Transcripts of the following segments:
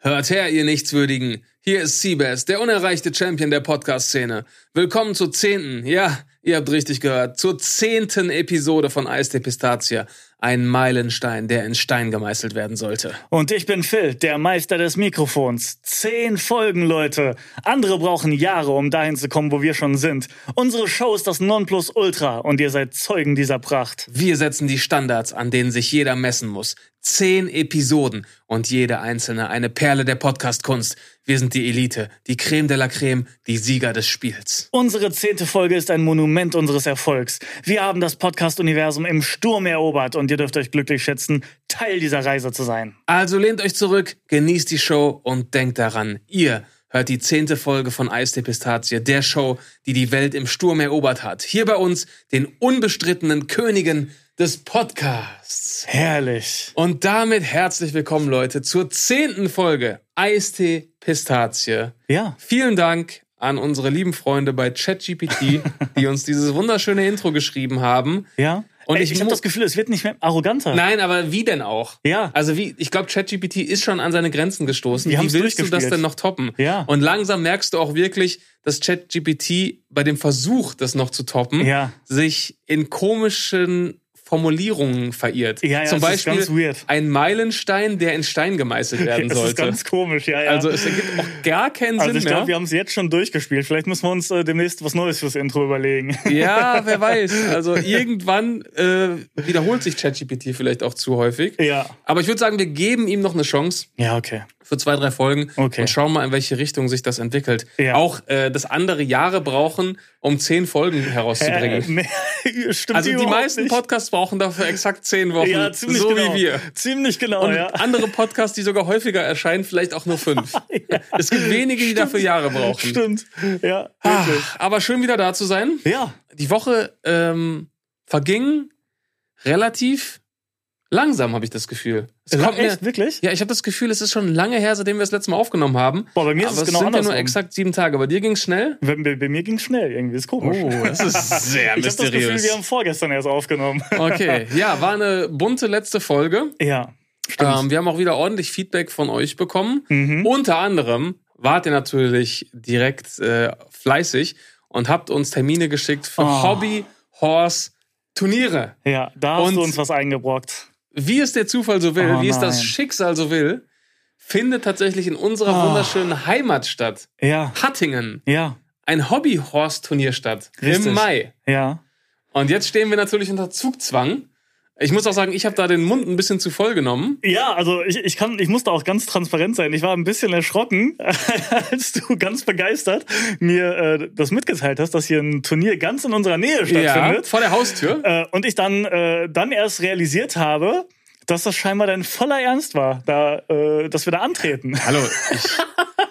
Hört her, ihr Nichtswürdigen. Hier ist Seabass, der unerreichte Champion der Podcast-Szene. Willkommen zur zehnten, ja, ihr habt richtig gehört, zur zehnten Episode von Eis der Pistazie. Ein Meilenstein, der in Stein gemeißelt werden sollte. Und ich bin Phil, der Meister des Mikrofons. Zehn Folgen, Leute. Andere brauchen Jahre, um dahin zu kommen, wo wir schon sind. Unsere Show ist das Nonplusultra und ihr seid Zeugen dieser Pracht. Wir setzen die Standards, an denen sich jeder messen muss. Zehn Episoden und jede einzelne eine Perle der Podcast-Kunst. Wir sind die Elite, die Creme de la Creme, die Sieger des Spiels. Unsere zehnte Folge ist ein Monument unseres Erfolgs. Wir haben das Podcast-Universum im Sturm erobert und ihr dürft euch glücklich schätzen, Teil dieser Reise zu sein. Also lehnt euch zurück, genießt die Show und denkt daran, ihr hört die zehnte Folge von Eis der Pistazie, der Show, die die Welt im Sturm erobert hat. Hier bei uns, den unbestrittenen Königen des Podcasts. Herrlich. Und damit herzlich willkommen, Leute, zur zehnten Folge Eistee Pistazie. Ja. Vielen Dank an unsere lieben Freunde bei ChatGPT, die uns dieses wunderschöne Intro geschrieben haben. Ja. Und Ey, ich ich, habe das Gefühl, es wird nicht mehr arroganter. Nein, aber wie denn auch? Ja. Also wie, ich glaube, ChatGPT ist schon an seine Grenzen gestoßen. Wir wie willst du das denn noch toppen? Ja. Und langsam merkst du auch wirklich, dass ChatGPT bei dem Versuch, das noch zu toppen, Ja. sich in komischen Formulierungen verirrt. Ja, ja, Zum das ist Beispiel ein Meilenstein, der in Stein gemeißelt werden das ist sollte. ganz komisch, ja, ja. Also es ergibt auch gar keinen Also Sinn ich glaube, wir haben es jetzt schon durchgespielt. Vielleicht müssen wir uns äh, demnächst was Neues fürs Intro überlegen. Ja, wer weiß. Also irgendwann äh, wiederholt sich ChatGPT vielleicht auch zu häufig. ja. Aber ich würde sagen, wir geben ihm noch eine Chance. Ja, okay. Für zwei, drei Folgen Okay. und schauen mal, in welche Richtung sich das entwickelt. Ja. Auch, äh, dass andere Jahre brauchen, um zehn Folgen Äh, herauszubringen. nee, stimmt also die meisten nicht. Podcasts brauchen dafür exakt zehn Wochen, ja, ziemlich so genau. wie wir. Ziemlich genau, Und ja. andere Podcasts, die sogar häufiger erscheinen, vielleicht auch nur fünf. Es gibt wenige, die dafür Jahre brauchen. Stimmt. Ja, Ah, aber schön wieder da zu sein. Ja. Die Woche ähm, verging relativ langsam, habe ich das Gefühl. Es kommt mir, Echt, wirklich? ja, ich habe das Gefühl, es ist schon lange her, seitdem wir das letzte Mal aufgenommen haben. Boah, bei mir ist es genau es sind ja nur exakt sieben Tage. Bei dir ging's schnell? Bei, bei, bei mir ging schnell irgendwie, ist komisch. Oh, das ist sehr ich habe das Gefühl, mysteriös. wir haben vorgestern erst aufgenommen. Okay, ja, war eine bunte letzte Folge. ja, stimmt. Ähm, wir haben auch wieder ordentlich Feedback von euch bekommen. Mhm. Unter anderem wart ihr natürlich direkt äh, fleißig und habt uns Termine geschickt für Oh. Hobby Horse Turniere. ja, da hast und- du uns was eingebrockt. Wie es der Zufall so will, Oh, wie es das. Schicksal so will, findet tatsächlich in unserer Oh. wunderschönen Heimatstadt Ja, Hattingen ja, ein Hobby Horse Turnier statt Richtig. im Mai. ja. Und jetzt stehen wir natürlich unter Zugzwang. Ich muss auch sagen, ich habe da den Mund ein bisschen zu voll genommen. Ja, also ich, ich kann, ich musste auch ganz transparent sein. Ich war ein bisschen erschrocken, als du ganz begeistert mir äh, das mitgeteilt hast, dass hier ein Turnier ganz in unserer Nähe Ja, stattfindet. vor der Haustür. Äh, und ich dann, äh, dann erst realisiert habe, dass das scheinbar dein voller Ernst war, da, äh, dass wir da antreten. Hallo,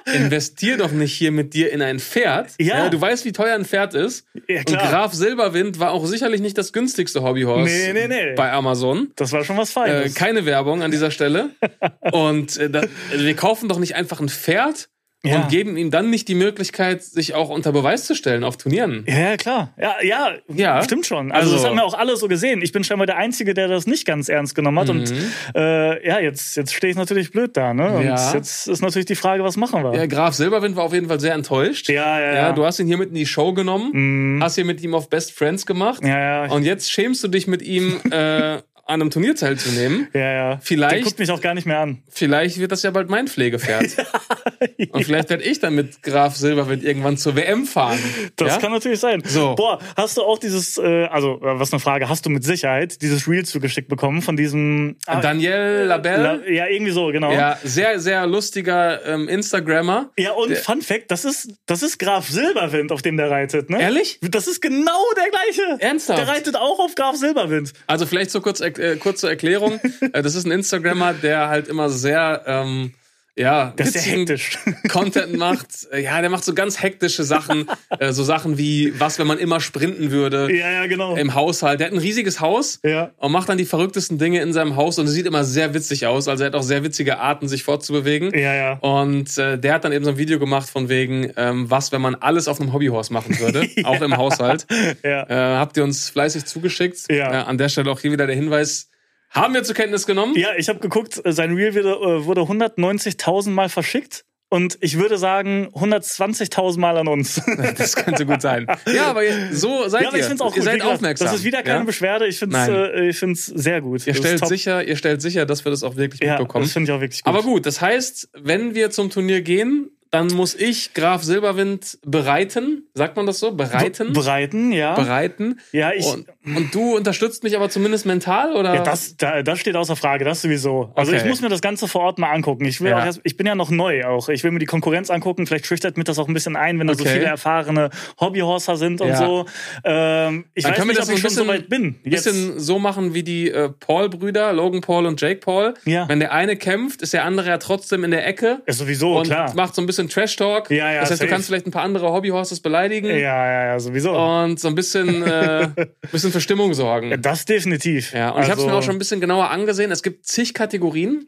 ich investiere doch nicht hier mit dir in ein Pferd. Ja. du weißt, wie teuer ein Pferd ist. Ja, Und klar. Graf Silberwind war auch sicherlich nicht das günstigste Hobbyhorse Nee, nee, nee. bei Amazon. Das war schon was Äh, Feines. keine Werbung an dieser Stelle. Und äh, da, also wir kaufen doch nicht einfach ein Pferd Ja. und geben ihm dann nicht die Möglichkeit, sich auch unter Beweis zu stellen auf Turnieren. ja, klar. Ja, ja, Ja. stimmt schon. Also, Also- das haben wir auch alle so gesehen. Ich bin scheinbar der Einzige, der das nicht ganz ernst genommen hat. Und äh, ja, jetzt, jetzt stehe ich natürlich blöd da. Ne? Und Mhm. Ja. jetzt ist natürlich die Frage, was machen wir? Ja, Graf Silberwind war auf jeden Fall sehr enttäuscht. Ja, ja, ja. du hast ihn hier mit in die Show genommen, Mhm. hast hier mit ihm auf Best Friends gemacht. Ja, ja. Und jetzt schämst du dich mit ihm äh, an einem Turnier teilzunehmen. ja, ja. Vielleicht- Der guckt mich auch gar nicht mehr an. Vielleicht wird das ja bald mein Pflegepferd. Und vielleicht werde ich dann mit Graf Silberwind irgendwann zur WM fahren. Das ja? kann natürlich sein. So. Boah, hast du auch dieses, äh, also äh, was eine Frage, hast du mit Sicherheit dieses Reel zugeschickt bekommen von diesem ah, Daniel Labelle. La- Ja, irgendwie so, genau. Ja, Ja, sehr, sehr lustiger ähm, Instagrammer. und Der- Fun Fact, das ist, das ist Graf Silberwind, auf dem der reitet, ne? Ehrlich? Das ist genau der gleiche. Ernsthaft? Der reitet auch auf Graf Silberwind. Also vielleicht so kurz, äh, kurz zur Erklärung. Äh, das ist ein Instagrammer, der halt immer sehr, ähm, ja, Das ist hektisch. Content macht. Äh, Ja, der macht so ganz hektische Sachen. äh, so Sachen wie, was, wenn man immer sprinten würde ja, ja, genau. im Haushalt. Der hat ein riesiges Haus. Ja. und macht dann die verrücktesten Dinge in seinem Haus und es sieht immer sehr witzig aus. Also er hat auch sehr witzige Arten, sich fortzubewegen. Ja, ja. Und äh, der hat dann eben so ein Video gemacht von wegen, ähm, was, wenn man alles auf einem Hobbyhorse machen würde, auch im Haushalt. Ja. Äh, habt ihr uns fleißig zugeschickt. Ja. Äh, an der Stelle auch hier wieder der Hinweis, Haben wir zur Kenntnis genommen? Ja, ich habe geguckt, äh, sein Reel wurde, äh, wurde 190.000 Mal verschickt. Und ich würde sagen, 120.000 Mal an uns. Das könnte gut sein. Ja, aber so seid ja, aber ihr. ich find's auch ihr gut. seid aufmerksam. Das ist wieder keine ja? Beschwerde. Ich finde es äh, ich find's sehr gut. Ihr Das stellt, sicher, ihr stellt sicher, dass wir das auch wirklich ja, mitbekommen. das finde ich auch wirklich gut. Aber gut, das heißt, wenn wir zum Turnier gehen, dann muss ich Graf Silberwind bereiten. Sagt man das so? Bereiten? Breiten, ja. bereiten. Ja, ich. Und, und du unterstützt mich aber zumindest mental, oder? Ja, das, da, das steht außer Frage, das sowieso. Also Okay. ich muss mir das Ganze vor Ort mal angucken. Ich will Ja. auch erst, ich bin ja noch neu auch. Ich will mir die Konkurrenz angucken. Vielleicht schüchtert mich das auch ein bisschen ein, wenn da so Okay. viele erfahrene Hobbyhorser sind und Ja. so. Ähm, ich Dann weiß nicht, ob ich so schon so weit bin. ein bisschen so machen wie die äh, Paul-Brüder, Logan Paul und Jake Paul. Ja. Wenn der eine kämpft, ist der andere ja trotzdem in der Ecke ja, sowieso, und klar. macht so ein bisschen Trash-Talk. Ja, ja, das heißt, du safe. kannst vielleicht ein paar andere Hobbyhorses beleidigen Ja, ja, ja, sowieso. und so ein bisschen, äh, bisschen für Stimmung sorgen. Ja, das definitiv. Ja, und ich habe es Also, mir auch schon ein bisschen genauer angesehen. Es gibt zig Kategorien.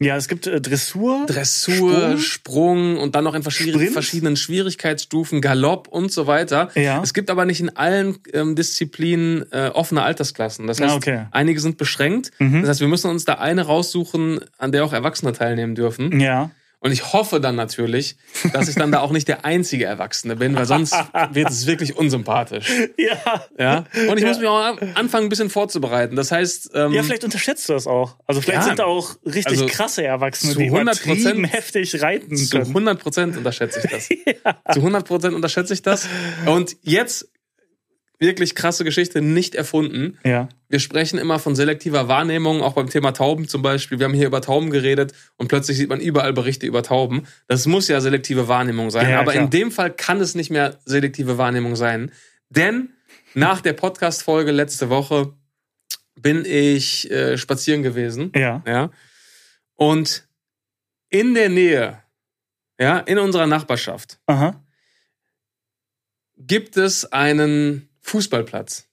Ja, es gibt äh, Dressur. Dressur, Sprung, Sprung? und dann noch in verschiedenen, Sprint? verschiedenen Schwierigkeitsstufen, Galopp und so weiter. Ja. Es gibt aber nicht in allen ähm, Disziplinen äh, offene Altersklassen. Das heißt, Ah, okay. einige sind beschränkt. Mhm. Das heißt, wir müssen uns da eine raussuchen, an der auch Erwachsene teilnehmen dürfen. Ja. Und ich hoffe dann natürlich, dass ich dann da auch nicht der einzige Erwachsene bin, weil sonst wird es wirklich unsympathisch. Ja. Ja. Und ich muss mich auch anfangen, ein bisschen vorzubereiten. Das heißt, ähm, Ja, vielleicht unterschätzt du das auch. Also vielleicht Ja. sind da auch richtig Also krasse Erwachsene, zu die 100% übertrieben heftig reiten Zu können. 100 Prozent unterschätze ich das. Zu 100 Prozent unterschätze ich das. Und jetzt wirklich krasse Geschichte, nicht erfunden. Ja. Wir sprechen immer von selektiver Wahrnehmung, auch beim Thema Tauben zum Beispiel. Wir haben hier über Tauben geredet und plötzlich sieht man überall Berichte über Tauben. Das muss ja selektive Wahrnehmung sein. Ja, Aber klar. in dem Fall kann es nicht mehr selektive Wahrnehmung sein. Denn nach der Podcast-Folge letzte Woche bin ich äh, spazieren gewesen. Ja. Ja. Und in der Nähe, ja, in unserer Nachbarschaft, Aha. gibt es einen Fußballplatz.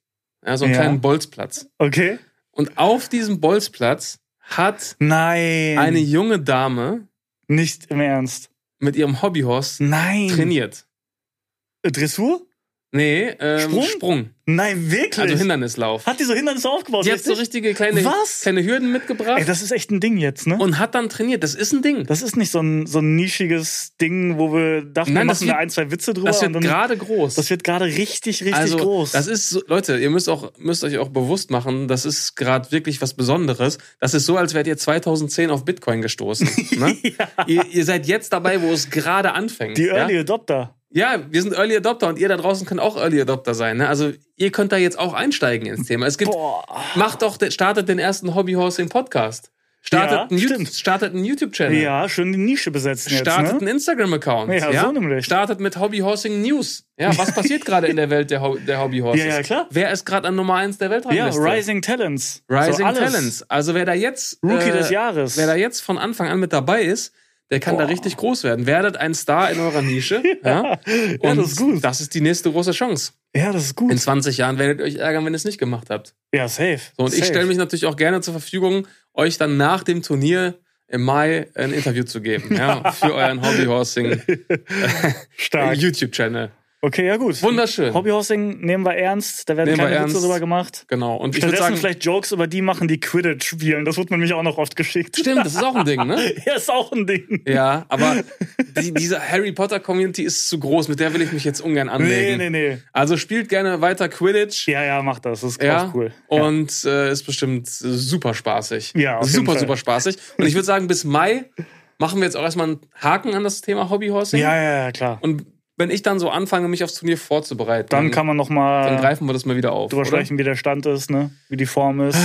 Ja, so einen Ja. kleinen Bolzplatz. Okay. Und auf diesem Bolzplatz hat Nein. eine junge Dame Nicht im Ernst. mit ihrem Hobbyhorse Nein. trainiert. Äh, Dressur? Nee, ähm, Sprung? Sprung. Nein, wirklich. Also Hindernislauf. Hat die so Hindernisse aufgebaut? Die hat so richtig? richtige kleine, Was? kleine Hürden mitgebracht Ey, das ist echt ein Ding jetzt, ne? und hat dann trainiert. Das ist ein Ding. das ist nicht so ein, so ein nischiges Ding, wo wir dachten, Nein, wir machen da ein, zwei Witze drüber. Das wird gerade groß. das wird gerade richtig, richtig also, groß. Das ist so, Leute, ihr müsst auch müsst euch auch bewusst machen, das ist gerade wirklich was Besonderes. Das ist so, als wärt ihr 2010 auf Bitcoin gestoßen. Ne? ihr, ihr seid jetzt dabei, wo es gerade anfängt. die ja? Early Adopter. Ja, wir sind Early Adopter und ihr da draußen könnt auch Early Adopter sein. Ne? Also ihr könnt da jetzt auch einsteigen ins Thema. Es gibt, Boah. macht doch, startet den ersten Hobbyhorsing Podcast. Startet, Ja, einen, startet einen YouTube-Channel. Ja, schön die Nische besetzen jetzt, Startet ne? einen Instagram-Account. Ja, so nämlich. Startet mit Hobbyhorsing News. Ja, was passiert gerade in der Welt der, Ho der Hobbyhorses? Ja, ja, klar. Wer ist gerade an Nummer 1 der Ja, Weltrangliste? Rising Talents. Rising so alles. Talents. Also wer da jetzt Rookie äh, des Jahres. wer da jetzt von Anfang an mit dabei ist, der kann da Boah. richtig groß werden. Werdet ein Star in eurer Nische. ja. Und das ist gut. Das ist die nächste große Chance. Ja, das ist gut. In 20 Jahren werdet ihr euch ärgern, wenn ihr es nicht gemacht habt. ja, safe. So, und ich safe. stelle mich natürlich auch gerne zur Verfügung, euch dann nach dem Turnier im Mai ein Interview zu geben. Ja, für euren Hobbyhorsing stark. YouTube-Channel. Okay, ja gut. Wunderschön. Hobbyhorsing nehmen wir ernst. Da werden Nehmen keine Witze drüber gemacht. Genau. Und ich würde Stattdessen sagen, vielleicht Jokes über die machen, die Quidditch spielen. Das wird mir nämlich auch noch oft geschickt. stimmt, das ist auch ein Ding, ne? Ja, ist auch ein Ding. Ja, aber die, diese Harry Potter Community ist zu groß, mit der will ich mich jetzt ungern Nee, anlegen. nee, nee. Also spielt gerne weiter Quidditch. Ja, ja, mach das. Das ist Ja, cool. und äh, ist bestimmt super spaßig. Ja, auf jeden super, Fall. super spaßig. Und ich würde sagen, bis Mai machen wir jetzt auch erstmal einen Haken an das Thema Hobbyhorsing. Ja, ja, ja, klar. Und wenn ich dann so anfange, mich aufs Turnier vorzubereiten, Dann kann man noch dann mal greifen wir das mal wieder auf. drüber sprechen, wie der Stand ist, ne? Wie die Form ist,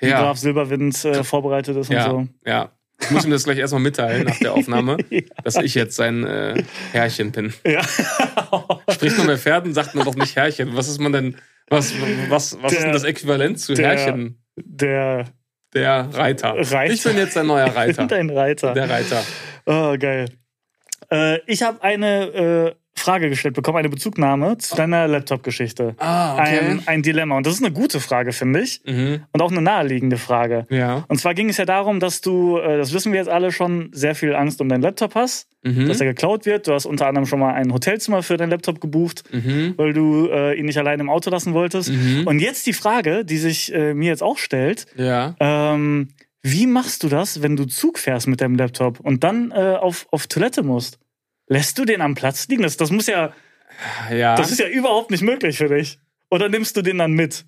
wie Ja, Graf Silberwind äh, vorbereitet ist ja, und ja. Ich muss ihm das gleich erstmal mitteilen nach der Aufnahme, Ja. dass ich jetzt sein äh, Herrchen bin. so. Ja. Spricht man bei Pferden, sagt man doch nicht Herrchen. Was ist man denn, was, was, was ist Der- denn das Äquivalent zu der- Herrchen? Der Der Reiter. Reiter. Ich bin jetzt ein neuer Reiter. Dein Reiter. Der Reiter. Oh, geil. Äh, ich habe eine äh, Frage gestellt bekommen, eine Bezugnahme zu deiner Laptop-Geschichte. Ah, okay. Ein, ein Dilemma. Und das ist eine gute Frage, finde ich. Mhm. Und auch eine naheliegende Frage. Ja. Und zwar ging es ja darum, dass du, äh, das wissen wir jetzt alle schon, sehr viel Angst um deinen Laptop hast, Mhm. dass er geklaut wird. Du hast unter anderem schon mal ein Hotelzimmer für deinen Laptop gebucht, Mhm. weil du äh, ihn nicht allein im Auto lassen wolltest. Mhm. Und jetzt die Frage, die sich äh, mir jetzt auch stellt, Ja. ähm, wie machst du das, wenn du Zug fährst mit deinem Laptop und dann äh, auf, auf Toilette musst? Lässt du den am Platz liegen? Das, das muss ja, Ja. das ist ja überhaupt nicht möglich für dich. Oder nimmst du den dann mit?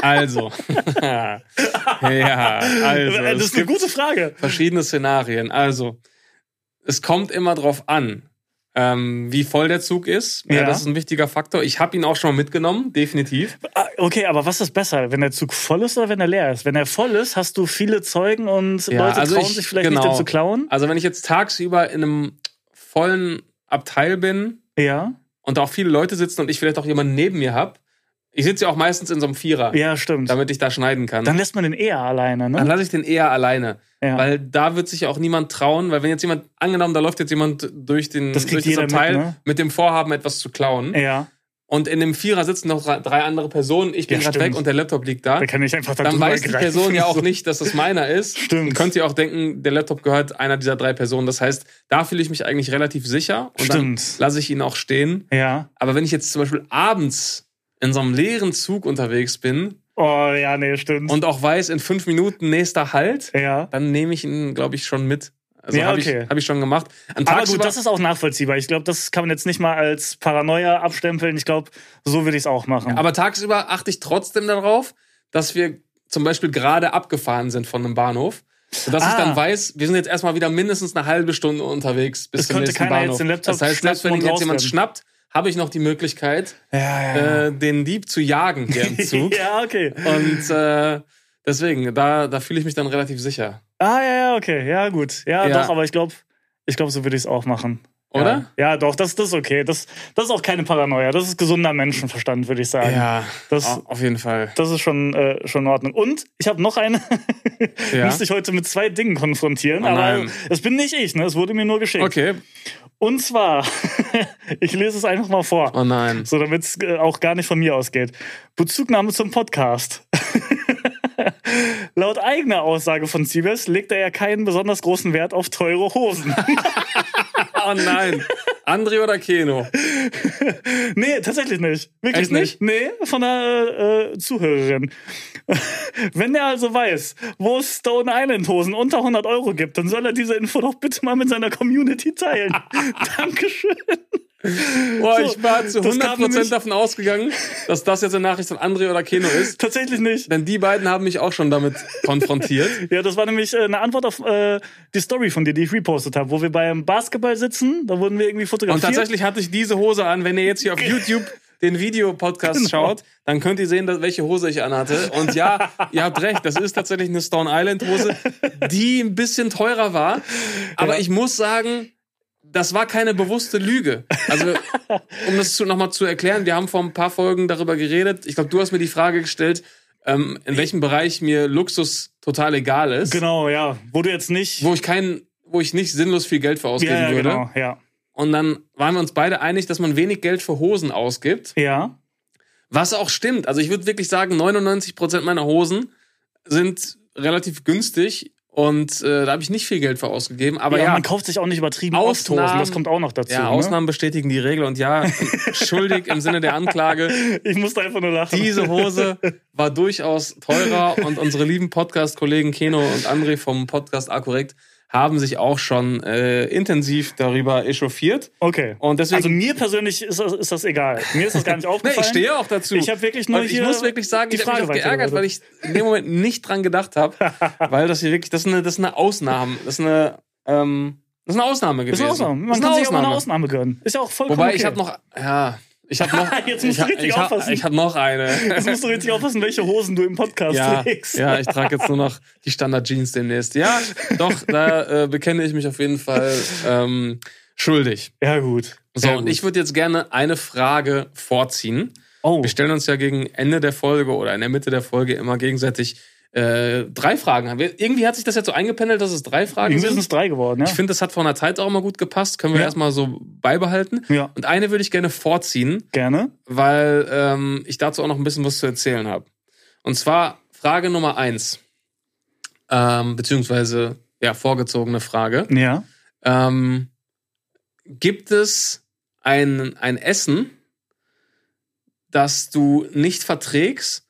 Also. ja, also. das es ist eine gute Frage. verschiedene Szenarien. Also, es kommt immer drauf an, ähm, wie voll der Zug ist. Ja. Ja. das ist ein wichtiger Faktor. Ich habe ihn auch schon mal mitgenommen, definitiv. Ah, Okay, aber was ist besser, wenn der Zug voll ist oder wenn er leer ist? Wenn er voll ist, hast du viele Zeugen und Ja, Leute also trauen ich- sich vielleicht genau. nicht, den zu klauen? Also, wenn ich jetzt tagsüber in einem vollen Abteil bin Ja, und da auch viele Leute sitzen und ich vielleicht auch jemanden neben mir habe, ich sitze ja auch meistens in so einem Vierer, ja, stimmt. damit ich da schneiden kann. Dann lässt man den eher alleine, Dann ne? lasse ich den eher alleine. Ja. Weil da wird sich auch niemand trauen, weil wenn jetzt jemand, angenommen, da läuft jetzt jemand durch, den, Das durch das jeder mit, ne? mit dem Vorhaben, etwas zu klauen. ja, Und in dem Vierer sitzen noch drei- andere Personen, ich bin Ja, gerade weg und der Laptop liegt da. da kann ich einfach Dann darüber weiß die. Person ja auch nicht, dass das meiner ist. Stimmt. Und könnte ja auch denken, der Laptop gehört einer dieser drei Personen. Das heißt, da fühle ich mich eigentlich relativ sicher und Stimmt. dann lasse ich ihn auch stehen. Ja. Aber wenn ich jetzt zum Beispiel abends in so einem leeren Zug unterwegs bin Oh, ja, nee, stimmt. und auch weiß, in fünf Minuten nächster Halt, ja. dann nehme ich ihn, glaube ich, schon mit. Also Ja, habe okay. ich, hab ich schon gemacht. An Aber gut, das ist auch nachvollziehbar. Ich glaube, das kann man jetzt nicht mal als Paranoia abstempeln. Ich glaube, so würde ich es auch machen. Aber tagsüber achte ich trotzdem darauf, dass wir zum Beispiel gerade abgefahren sind von einem Bahnhof. Sodass ich Ah. dann weiß, wir sind jetzt erstmal wieder mindestens eine halbe Stunde unterwegs bis Es zum nächsten Bahnhof. das heißt, selbst wenn ihn jetzt jemand schnappt, habe ich noch die Möglichkeit, ja, ja. äh, den Dieb zu jagen hier im Zug. ja, okay. Und äh, deswegen, da, da fühle ich mich dann relativ sicher. Ah, ja, ja, okay. Ja, gut. Ja, Ja. doch, aber ich glaube, ich glaube, so würde ich es auch machen. Oder? Ja, ja doch, das, das ist okay. Das, das ist auch keine Paranoia. Das ist gesunder Menschenverstand, würde ich sagen. Ja, Das- au- auf jeden Fall. Das ist schon, äh, schon in Ordnung. Und ich habe noch eine. Ja. Musste ich heute mit zwei Dingen konfrontieren. Oh aber nein. es bin nicht ich, ne? Es wurde mir nur geschickt. Okay. Und zwar, ich lese es einfach mal vor. Oh nein. So, damit es äh, auch gar nicht von mir ausgeht. Bezugnahme zum Podcast. Laut eigener Aussage von Siebes legt er ja keinen besonders großen Wert auf teure Hosen. Oh nein. André oder Keno? nee, tatsächlich nicht. Wirklich Echt nicht? Nee, von einer äh, Zuhörerin. Wenn er also weiß, wo es Stone Island Hosen unter 100 Euro gibt, dann soll er diese Info doch bitte mal mit seiner Community teilen. Dankeschön. Boah, ich war zu das kam 100% nämlich- davon ausgegangen, dass das jetzt eine Nachricht von André oder Keno ist. Tatsächlich nicht. Denn die beiden haben mich auch schon damit konfrontiert. Ja, das war nämlich äh, eine Antwort auf äh, die Story von dir, die ich repostet habe, wo wir beim Basketball sitzen. Da wurden wir irgendwie Und fotografiert. tatsächlich hatte ich diese Hose an. Wenn ihr jetzt hier auf YouTube den Videopodcast Genau. schaut, dann könnt ihr sehen, dass, welche Hose ich anhatte. Und ja, ihr habt recht, das ist tatsächlich eine Stone Island Hose, die ein bisschen teurer war. Aber Ja. ich muss sagen, das war keine bewusste Lüge. Also, um das nochmal zu erklären, wir haben vor ein paar Folgen darüber geredet. Ich glaube, du hast mir die Frage gestellt, ähm, in welchem Bereich mir Luxus total egal ist. Genau, ja. Wo du jetzt nicht. Wo ich keinen, wo ich nicht sinnlos viel Geld für ausgeben ja, ja, würde. genau, ja. Und dann waren wir uns beide einig, dass man wenig Geld für Hosen ausgibt. Ja. Was auch stimmt. Also ich würde wirklich sagen, 99% meiner Hosen sind relativ günstig und äh, da habe ich nicht viel Geld für ausgegeben. Aber ja, ja, man kauft sich auch nicht übertrieben Ausnahmen- Hosen. Das kommt auch noch dazu. ja ne? Ausnahmen bestätigen die Regel und ja, schuldig im Sinne der Anklage. Ich musste einfach nur lachen. Diese Hose war durchaus teurer und unsere lieben Podcast-Kollegen Keno und André vom Podcast A-Korrekt haben sich auch schon äh, intensiv darüber echauffiert. Okay. Und deswegen also mir persönlich ist das, ist das egal. Mir ist das gar nicht Nee, aufgefallen. ich stehe auch dazu. Ich habe wirklich nur ich hier muss wirklich sagen, ich habe mich geärgert, weil ich in dem Moment nicht dran gedacht habe, weil das hier wirklich, das ist eine, das ist eine Ausnahme, das ist eine, ähm, das ist eine Ausnahme Das ist gewesen. eine Ausnahme. Man Das ist kann eine sich auch mal eine Ausnahme. Ausnahme gönnen. Ist ja auch vollkommen Wobei okay. ich habe noch, ja, ich habe noch, Jetzt musst ich, du richtig ich, hab- aufpassen. ich habe noch eine. Jetzt musst du richtig aufpassen, welche Hosen du im Podcast Ja, trägst. ja, ich trage jetzt nur noch die Standard Jeans demnächst. Ja, doch, da äh, bekenne ich mich auf jeden Fall ähm, schuldig. Ja, gut. So, ja, und gut. ich würde jetzt gerne eine Frage vorziehen. Oh, Wir stellen uns ja gegen Ende der Folge oder in der Mitte der Folge immer gegenseitig äh, drei Fragen haben. Wir- Irgendwie hat sich das jetzt so eingependelt, dass es drei Fragen Irgendwie sind sind. es drei geworden, ja. Ich finde, das hat von der Zeit auch immer gut gepasst. Können wir Ja. erstmal so beibehalten. ja, Und eine würde ich gerne vorziehen, gerne. weil ähm, ich dazu auch noch ein bisschen was zu erzählen habe. Und zwar Frage Nummer eins. Ähm, beziehungsweise, ja, vorgezogene Frage. Ja. Ähm, gibt es ein, ein Essen, das du nicht verträgst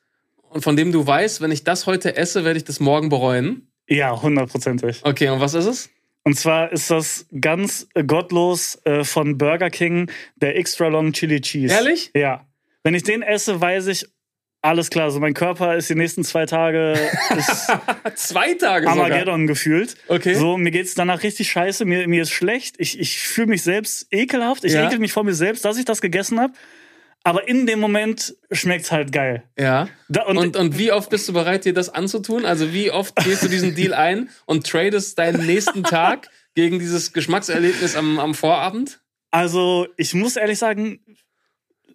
und von dem du weißt, wenn ich das heute esse, werde ich das morgen bereuen? Ja, hundertprozentig. Okay, und was ist es? Und zwar ist das ganz gottlos äh, von Burger King der Extra Long Chili Cheese. Ehrlich? Ja. Wenn ich den esse, weiß ich, alles klar. So mein Körper ist die nächsten zwei Tage ist Zwei Tage sogar. Armageddon gefühlt. Okay. So, mir geht's danach richtig scheiße, mir, mir ist schlecht. Ich, ich fühle mich selbst ekelhaft. Ich Ja. ekel mich vor mir selbst, dass ich das gegessen habe. Aber in dem Moment schmeckt's halt geil. Ja. Da, und, Und, und wie oft bist du bereit, dir das anzutun? Also wie oft gehst du diesen Deal ein und tradest deinen nächsten Tag gegen dieses Geschmackserlebnis am, am Vorabend? Also, ich muss ehrlich sagen,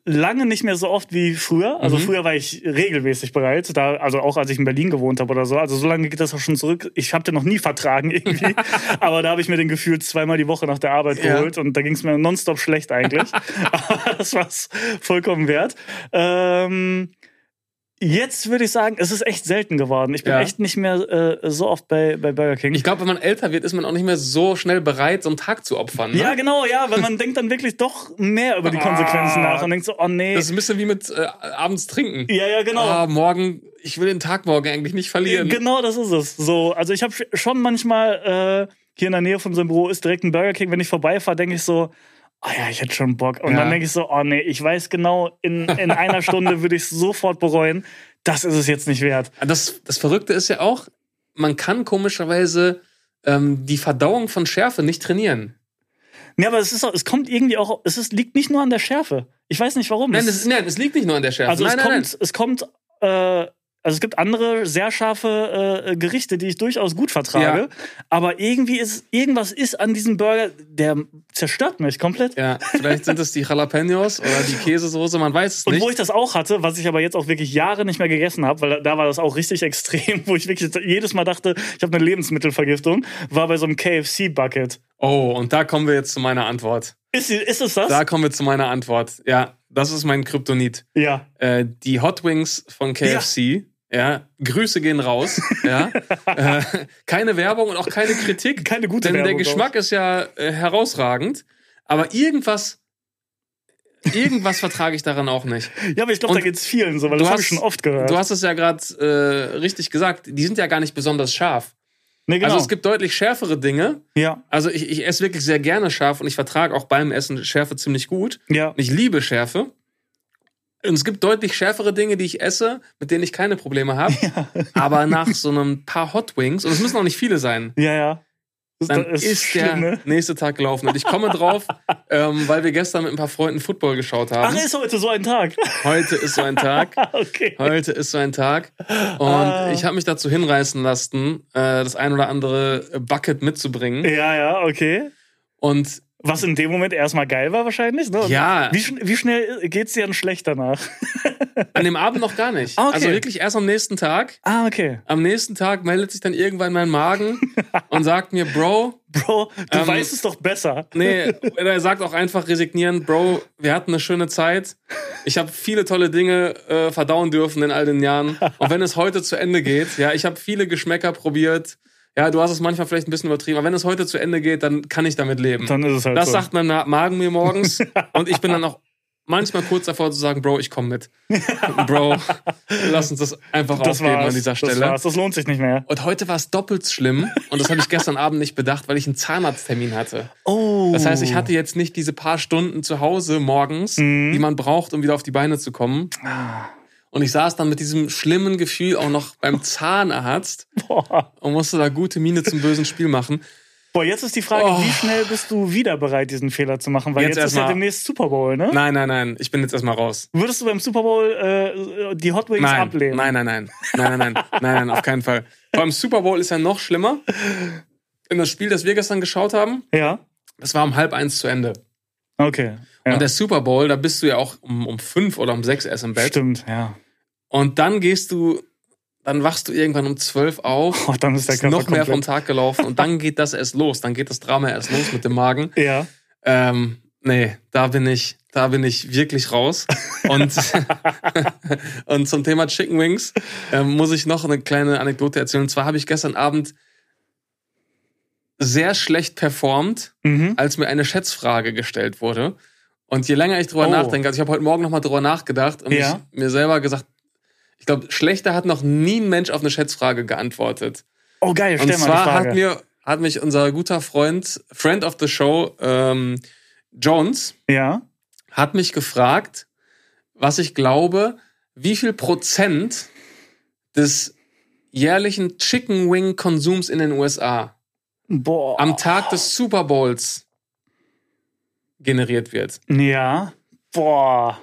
lange nicht mehr so oft wie früher. Also Mhm. früher war ich regelmäßig bereit, da, also auch als ich in Berlin gewohnt habe oder so. Also so lange geht das auch schon zurück. Ich habe den noch nie vertragen irgendwie, aber da habe ich mir den gefühlt zweimal die Woche nach der Arbeit Ja. geholt und da ging es mir nonstop schlecht eigentlich. aber das war's vollkommen wert. Ähm, Jetzt würde ich sagen, es ist echt selten geworden. Ich bin Ja. echt nicht mehr äh, so oft bei, bei Burger King. Ich glaube, wenn man älter wird, ist man auch nicht mehr so schnell bereit, so einen Tag zu opfern. Ne? ja, genau, ja, weil man denkt dann wirklich doch mehr über die Konsequenzen Ah. nach und denkt so, oh nee. Das ist ein bisschen wie mit äh, abends trinken. Ja, ja, genau. Ah, morgen, ich will den Tag morgen eigentlich nicht verlieren. Genau, das ist es. So, also ich habe schon manchmal äh, hier in der Nähe von unserem Büro ist direkt ein Burger King. Wenn ich vorbeifahre, denke ich so, ah ja, ich hätte schon Bock. Und Ja. dann denke ich so, oh nee, ich weiß genau, in, in einer Stunde würde ich es sofort bereuen. Das ist es jetzt nicht wert. Das, das Verrückte ist ja auch, man kann komischerweise ähm, die Verdauung von Schärfe nicht trainieren. Nee, aber es ist es kommt irgendwie auch, es ist, liegt nicht nur an der Schärfe. Ich weiß nicht warum. Nein, Es- das, nein, es liegt nicht nur an der Schärfe. also nein, es nein, kommt, es kommt, äh, also es gibt andere sehr scharfe äh, Gerichte, die ich durchaus gut vertrage. Ja. Aber irgendwie ist, irgendwas ist an diesem Burger, der zerstört mich komplett. Ja, vielleicht sind es die Jalapenos oder die Käsesoße, man weiß es Und nicht. wo ich das auch hatte, was ich aber jetzt auch wirklich Jahre nicht mehr gegessen habe, weil da- da war das auch richtig extrem, wo ich wirklich jedes Mal dachte, ich habe eine Lebensmittelvergiftung, war bei so einem KFC-Bucket. oh, und da kommen wir jetzt zu meiner Antwort. Ist, ist es das? Da kommen wir zu meiner Antwort. Ja, das ist mein Kryptonit. ja. Äh, die Hot Wings von KFC. Ja, Grüße gehen raus. Ja, äh, keine Werbung und auch keine Kritik. Keine gute Denn der Werbung, Geschmack ist ja äh, herausragend. Aber irgendwas, irgendwas vertrage ich daran auch nicht. Ja, aber ich glaube, da geht's vielen so, weil du das habe ich hast- schon oft gehört. Du hast es ja gerade äh, richtig gesagt. Die sind ja gar nicht besonders scharf. nee, genau. Also es gibt deutlich schärfere Dinge. ja, Also ich, ich esse wirklich sehr gerne scharf und ich vertrage auch beim Essen Schärfe ziemlich gut. ja. Und ich liebe Schärfe. Und es gibt deutlich schärfere Dinge, die ich esse, mit denen ich keine Probleme habe. Aber nach so einem paar Hot Wings, und es müssen auch nicht viele sein, Ja, ja. Das, dann das ist, schlimm, der ne? nächste Tag gelaufen. Und ich komme drauf, ähm, weil wir gestern mit ein paar Freunden Football geschaut Ach, haben. ist heute so ein Tag. Heute ist so ein Tag. okay. Heute ist so ein Tag. Und Ah. ich habe mich dazu hinreißen lassen, äh, das ein oder andere Bucket mitzubringen. Ja, ja, okay. Und Was in dem Moment erstmal geil war wahrscheinlich, ne? Ja. Wie, wie schnell geht's dir dann schlecht danach? an dem Abend noch gar nicht. Ah, okay. Also wirklich erst am nächsten Tag. Ah, okay. Am nächsten Tag meldet sich dann irgendwann mein Magen und sagt mir, Bro, Bro, du Ähm, weißt es doch besser. nee, er sagt auch einfach resignierend, Bro, wir hatten eine schöne Zeit. Ich habe viele tolle Dinge äh, verdauen dürfen in all den Jahren. Und wenn es heute zu Ende geht, ja, ich habe viele Geschmäcker probiert. Ja, du hast es manchmal vielleicht ein bisschen übertrieben, aber wenn es heute zu Ende geht, dann kann ich damit leben. Dann ist es halt das so. sagt mein Magen mir morgens und ich bin dann auch manchmal kurz davor zu sagen, Bro, ich komme mit. Bro, lass uns das einfach das aufgeben war's. an dieser Das Stelle. war's. Das lohnt sich nicht mehr. Und heute war es doppelt schlimm und das habe ich gestern Abend nicht bedacht, weil ich einen Zahnarzttermin hatte. Oh. Das heißt, ich hatte jetzt nicht diese paar Stunden zu Hause morgens, Mhm. die man braucht, um wieder auf die Beine zu kommen. Ah. Und ich saß dann mit diesem schlimmen Gefühl auch noch beim Zahnarzt Boah. und musste da gute Miene zum bösen Spiel machen. Boah, jetzt ist die Frage, oh. wie schnell bist du wieder bereit, diesen Fehler zu machen? Weil jetzt, jetzt ist ja demnächst Super Bowl, ne? Nein, nein, nein. Ich bin jetzt erstmal raus. Würdest du beim Super Bowl äh, die Hot Wings nein. ablehnen? Nein, nein, nein. Nein, nein, nein. nein, nein, auf keinen Fall. Beim Super Bowl ist ja noch schlimmer. In das Spiel, das wir gestern geschaut haben, ja. das war um halb eins zu Ende. Okay. Ja. Und der Super Bowl, da bist du ja auch um, um fünf oder um sechs erst im Bett. Stimmt, ja. Und dann gehst du dann wachst du irgendwann um zwölf auf, Oh, dann ist der ist noch mehr vom komplett- Tag gelaufen und dann geht das erst los. Dann geht das Drama erst los mit dem Magen. Ja. Ähm, nee, da bin ich, da bin ich wirklich raus. Und, und zum Thema Chicken Wings ähm, muss ich noch eine kleine Anekdote erzählen. Und zwar habe ich gestern Abend sehr schlecht performt, Mhm. als mir eine Schätzfrage gestellt wurde. Und je länger ich drüber Oh. nachdenke, also ich habe heute Morgen nochmal drüber nachgedacht und Ja. mir selber gesagt, ich glaube, schlechter hat noch nie ein Mensch auf eine Schätzfrage geantwortet. Oh, geil, Und stell mal die zwar Frage. hat mir hat mich unser guter Freund, Friend of the Show, ähm, Jones, ja. hat mich gefragt, was ich glaube, wie viel Prozent des jährlichen Chicken Wing Konsums in den USA Boah. am Tag des Super Bowls generiert wird. Ja. Boah.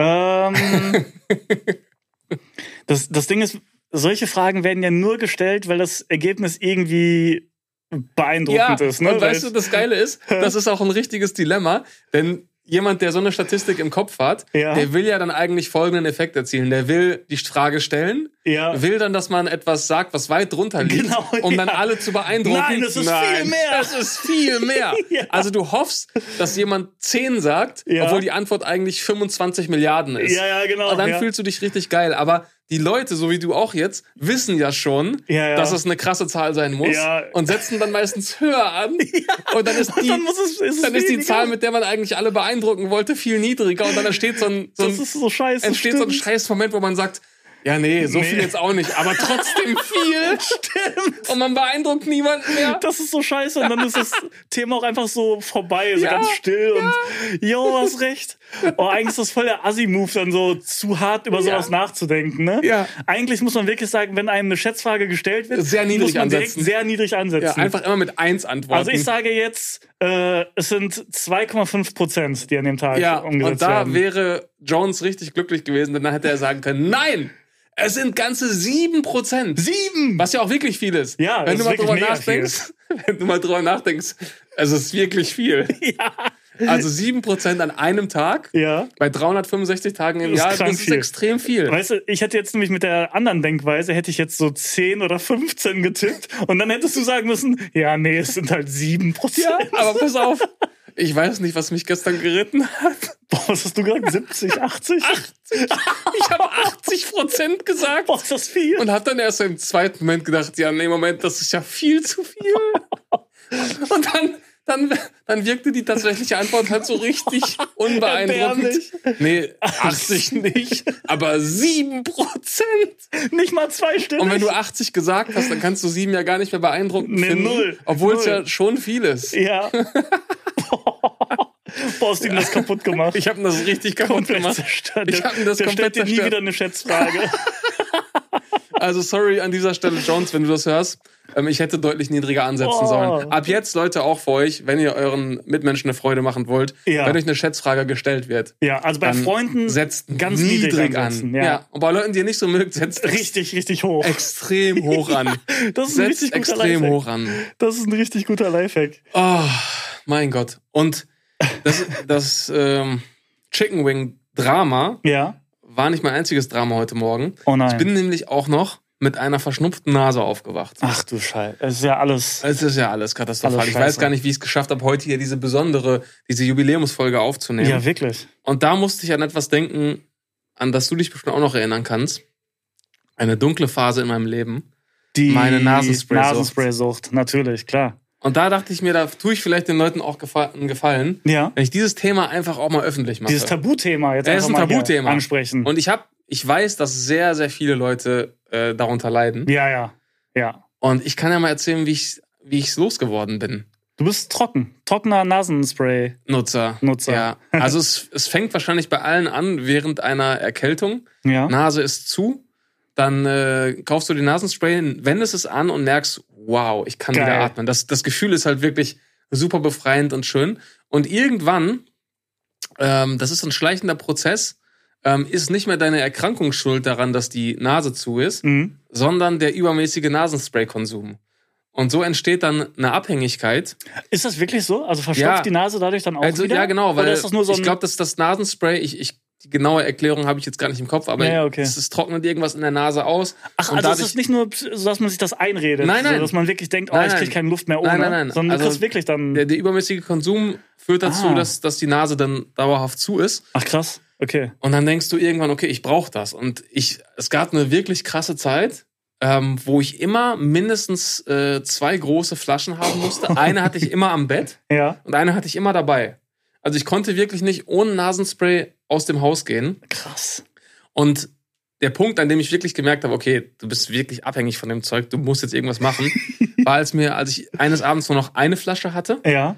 Ähm, das, das Ding ist, solche Fragen werden ja nur gestellt, weil das Ergebnis irgendwie beeindruckend ist. Ne? und weißt du, das Geile ist, das ist auch ein richtiges Dilemma, denn jemand, der so eine Statistik im Kopf hat, Ja. der will ja dann eigentlich folgenden Effekt erzielen. Der will die Frage stellen, ja. will dann, dass man etwas sagt, was weit drunter liegt, Genau, um dann ja. alle zu beeindrucken. Nein, es ist viel mehr. Es ist viel mehr. Also du hoffst, dass jemand 10 sagt, obwohl die Antwort eigentlich 25 Milliarden ist. ja, ja, genau. Und dann fühlst du dich richtig geil. Aber die Leute, so wie du auch jetzt, wissen ja schon, Ja, ja. dass es eine krasse Zahl sein muss Ja. und setzen dann meistens höher an. Und dann ist die, dann es, ist dann ist die. Zahl, mit der man eigentlich alle beeindrucken wollte, viel niedriger. Und dann entsteht so ein, so ein, so scheiße. entsteht so ein scheiß Moment, wo man sagt, ja, nee, so Nee. viel jetzt auch nicht, aber trotzdem viel. Stimmt. Und man beeindruckt niemanden mehr. Das ist so scheiße und dann ist das Thema auch einfach so vorbei, so Ja, ganz still und jo, hast recht. Oh, eigentlich ist das voll der Assi-Move, dann so zu hart über sowas Ja. nachzudenken, ne? Ja. Eigentlich muss man wirklich sagen, wenn einem eine Schätzfrage gestellt wird, Sehr niedrig muss man direkt ansetzen. sehr niedrig ansetzen. Ja, einfach immer mit eins antworten. also ich sage jetzt, äh, es sind 2,5 Prozent, die an dem Tag ja, umgesetzt und da werden. wäre Jones richtig glücklich gewesen, denn dann hätte er sagen können, nein, es sind ganze sieben Prozent. Sieben! Was ja auch wirklich viel ist. Ja, wenn du ist mal drüber nachdenkst, wenn du mal drüber nachdenkst, es ist wirklich viel. Ja. Also sieben Prozent an einem Tag. Ja. Bei 365 Tagen im Das Jahr, das ist viel. extrem viel. Weißt du, ich hätte jetzt nämlich mit der anderen Denkweise, hätte ich jetzt so 10 oder 15 getippt und dann hättest du sagen müssen, ja, nee, es sind halt 7 Prozent. Ja, aber pass auf. Ich weiß nicht, was mich gestern geritten hat. Boah, was hast du gesagt? 70, 80? Ich habe 80 Prozent gesagt. Boah, ist das viel? Und habe dann erst im zweiten Moment gedacht, ja, nee, Moment, das ist ja viel zu viel. Und dann, dann, dann wirkte die tatsächliche Antwort halt so richtig unbeeindruckend. Nee, 80 nicht, aber 7 Prozent. Nicht mal zweistellig. Und wenn du 80 gesagt hast, dann kannst du 7 ja gar nicht mehr beeindruckend Nee, finden. null. Obwohl es ja schon viel ist. ja. Boah, hast du ihm das kaputt gemacht? Ich habe das richtig kaputt komplett gemacht. zerstört. Ich hab ihm das der komplett stellt dir nie wieder eine Schätzfrage. Also sorry an dieser Stelle, Jones, wenn du das hörst. Ähm, ich hätte deutlich niedriger ansetzen Oh. sollen. Ab jetzt, Leute, auch für euch, wenn ihr euren Mitmenschen eine Freude machen wollt, Ja. wenn euch eine Schätzfrage gestellt wird, ja, also bei Freunden setzt ganz niedrig niedrig an. Ja. ja. Und bei Leuten, die ihr nicht so mögt, setzt richtig, richtig hoch. extrem hoch an. Das ist ein setzt richtig guter extrem Lifehack. hoch an. Das ist ein richtig guter Lifehack. Oh, mein Gott. Und das, das ähm, Chicken Wing Drama Ja. War nicht mein einziges Drama heute Morgen. Oh nein. Ich bin nämlich auch noch mit einer verschnupften Nase aufgewacht. Ach du Scheiße. Es ist ja alles. Es ist ja alles katastrophal. Alles ich weiß gar nicht, wie ich es geschafft habe, heute hier diese besondere, diese Jubiläumsfolge aufzunehmen. Ja, wirklich. Und da musste ich an etwas denken, an das du dich bestimmt auch noch erinnern kannst. Eine dunkle Phase in meinem Leben. Die Meine Nasenspray-Sucht. Nasenspray-Sucht, natürlich, klar. Und da dachte ich mir, da tue ich vielleicht den Leuten auch gefa- einen Gefallen, Ja. wenn ich dieses Thema einfach auch mal öffentlich mache. Dieses Tabuthema jetzt Ja, ist einfach ein mal Tabuthema. ansprechen. Und ich habe, ich weiß, dass sehr, sehr viele Leute äh, darunter leiden. ja, ja, ja. Und ich kann ja mal erzählen, wie ich wie ich's losgeworden bin. Du bist trocken. Trockener Nasenspray. Nutzer. Nutzer. Ja. Also es, es fängt wahrscheinlich bei allen an während einer Erkältung. Ja. Nase ist zu. Dann äh, kaufst du die Nasenspray, wendest es an und merkst, wow, ich kann Geil. wieder atmen. Das, das Gefühl ist halt wirklich super befreiend und schön. Und irgendwann, ähm, das ist ein schleichender Prozess, ähm, ist nicht mehr deine Erkrankung schuld daran, dass die Nase zu ist, Mhm. sondern der übermäßige Nasenspray-Konsum. Und so entsteht dann eine Abhängigkeit. Ist das wirklich so? Also verstopft Ja. die Nase dadurch dann auch Also wieder? ja, genau, weil ich glaube, dass das Nasenspray, ich, ich die genaue Erklärung habe ich jetzt gar nicht im Kopf, aber Ja, okay. es, es trocknet irgendwas in der Nase aus. Ach, und also es dadurch- ist nicht nur, so, dass man sich das einredet, Nein, nein. So, dass man wirklich denkt, oh, Nein, ich krieg nein. keine Luft mehr ohne, Nein, nein, nein. sondern du Also kriegst wirklich dann... der, der übermäßige Konsum führt dazu, Ah. dass, dass die Nase dann dauerhaft zu ist. Ach krass, okay. Und dann denkst du irgendwann, okay, ich brauche das. Und ich, es gab eine wirklich krasse Zeit, ähm, wo ich immer mindestens äh, zwei große Flaschen haben musste. Eine hatte ich immer am Bett Ja, und eine hatte ich immer dabei. Also ich konnte wirklich nicht ohne Nasenspray aus dem Haus gehen. krass. Und der Punkt, an dem ich wirklich gemerkt habe, okay, du bist wirklich abhängig von dem Zeug, du musst jetzt irgendwas machen, war als mir, als ich eines Abends nur noch eine Flasche hatte Ja.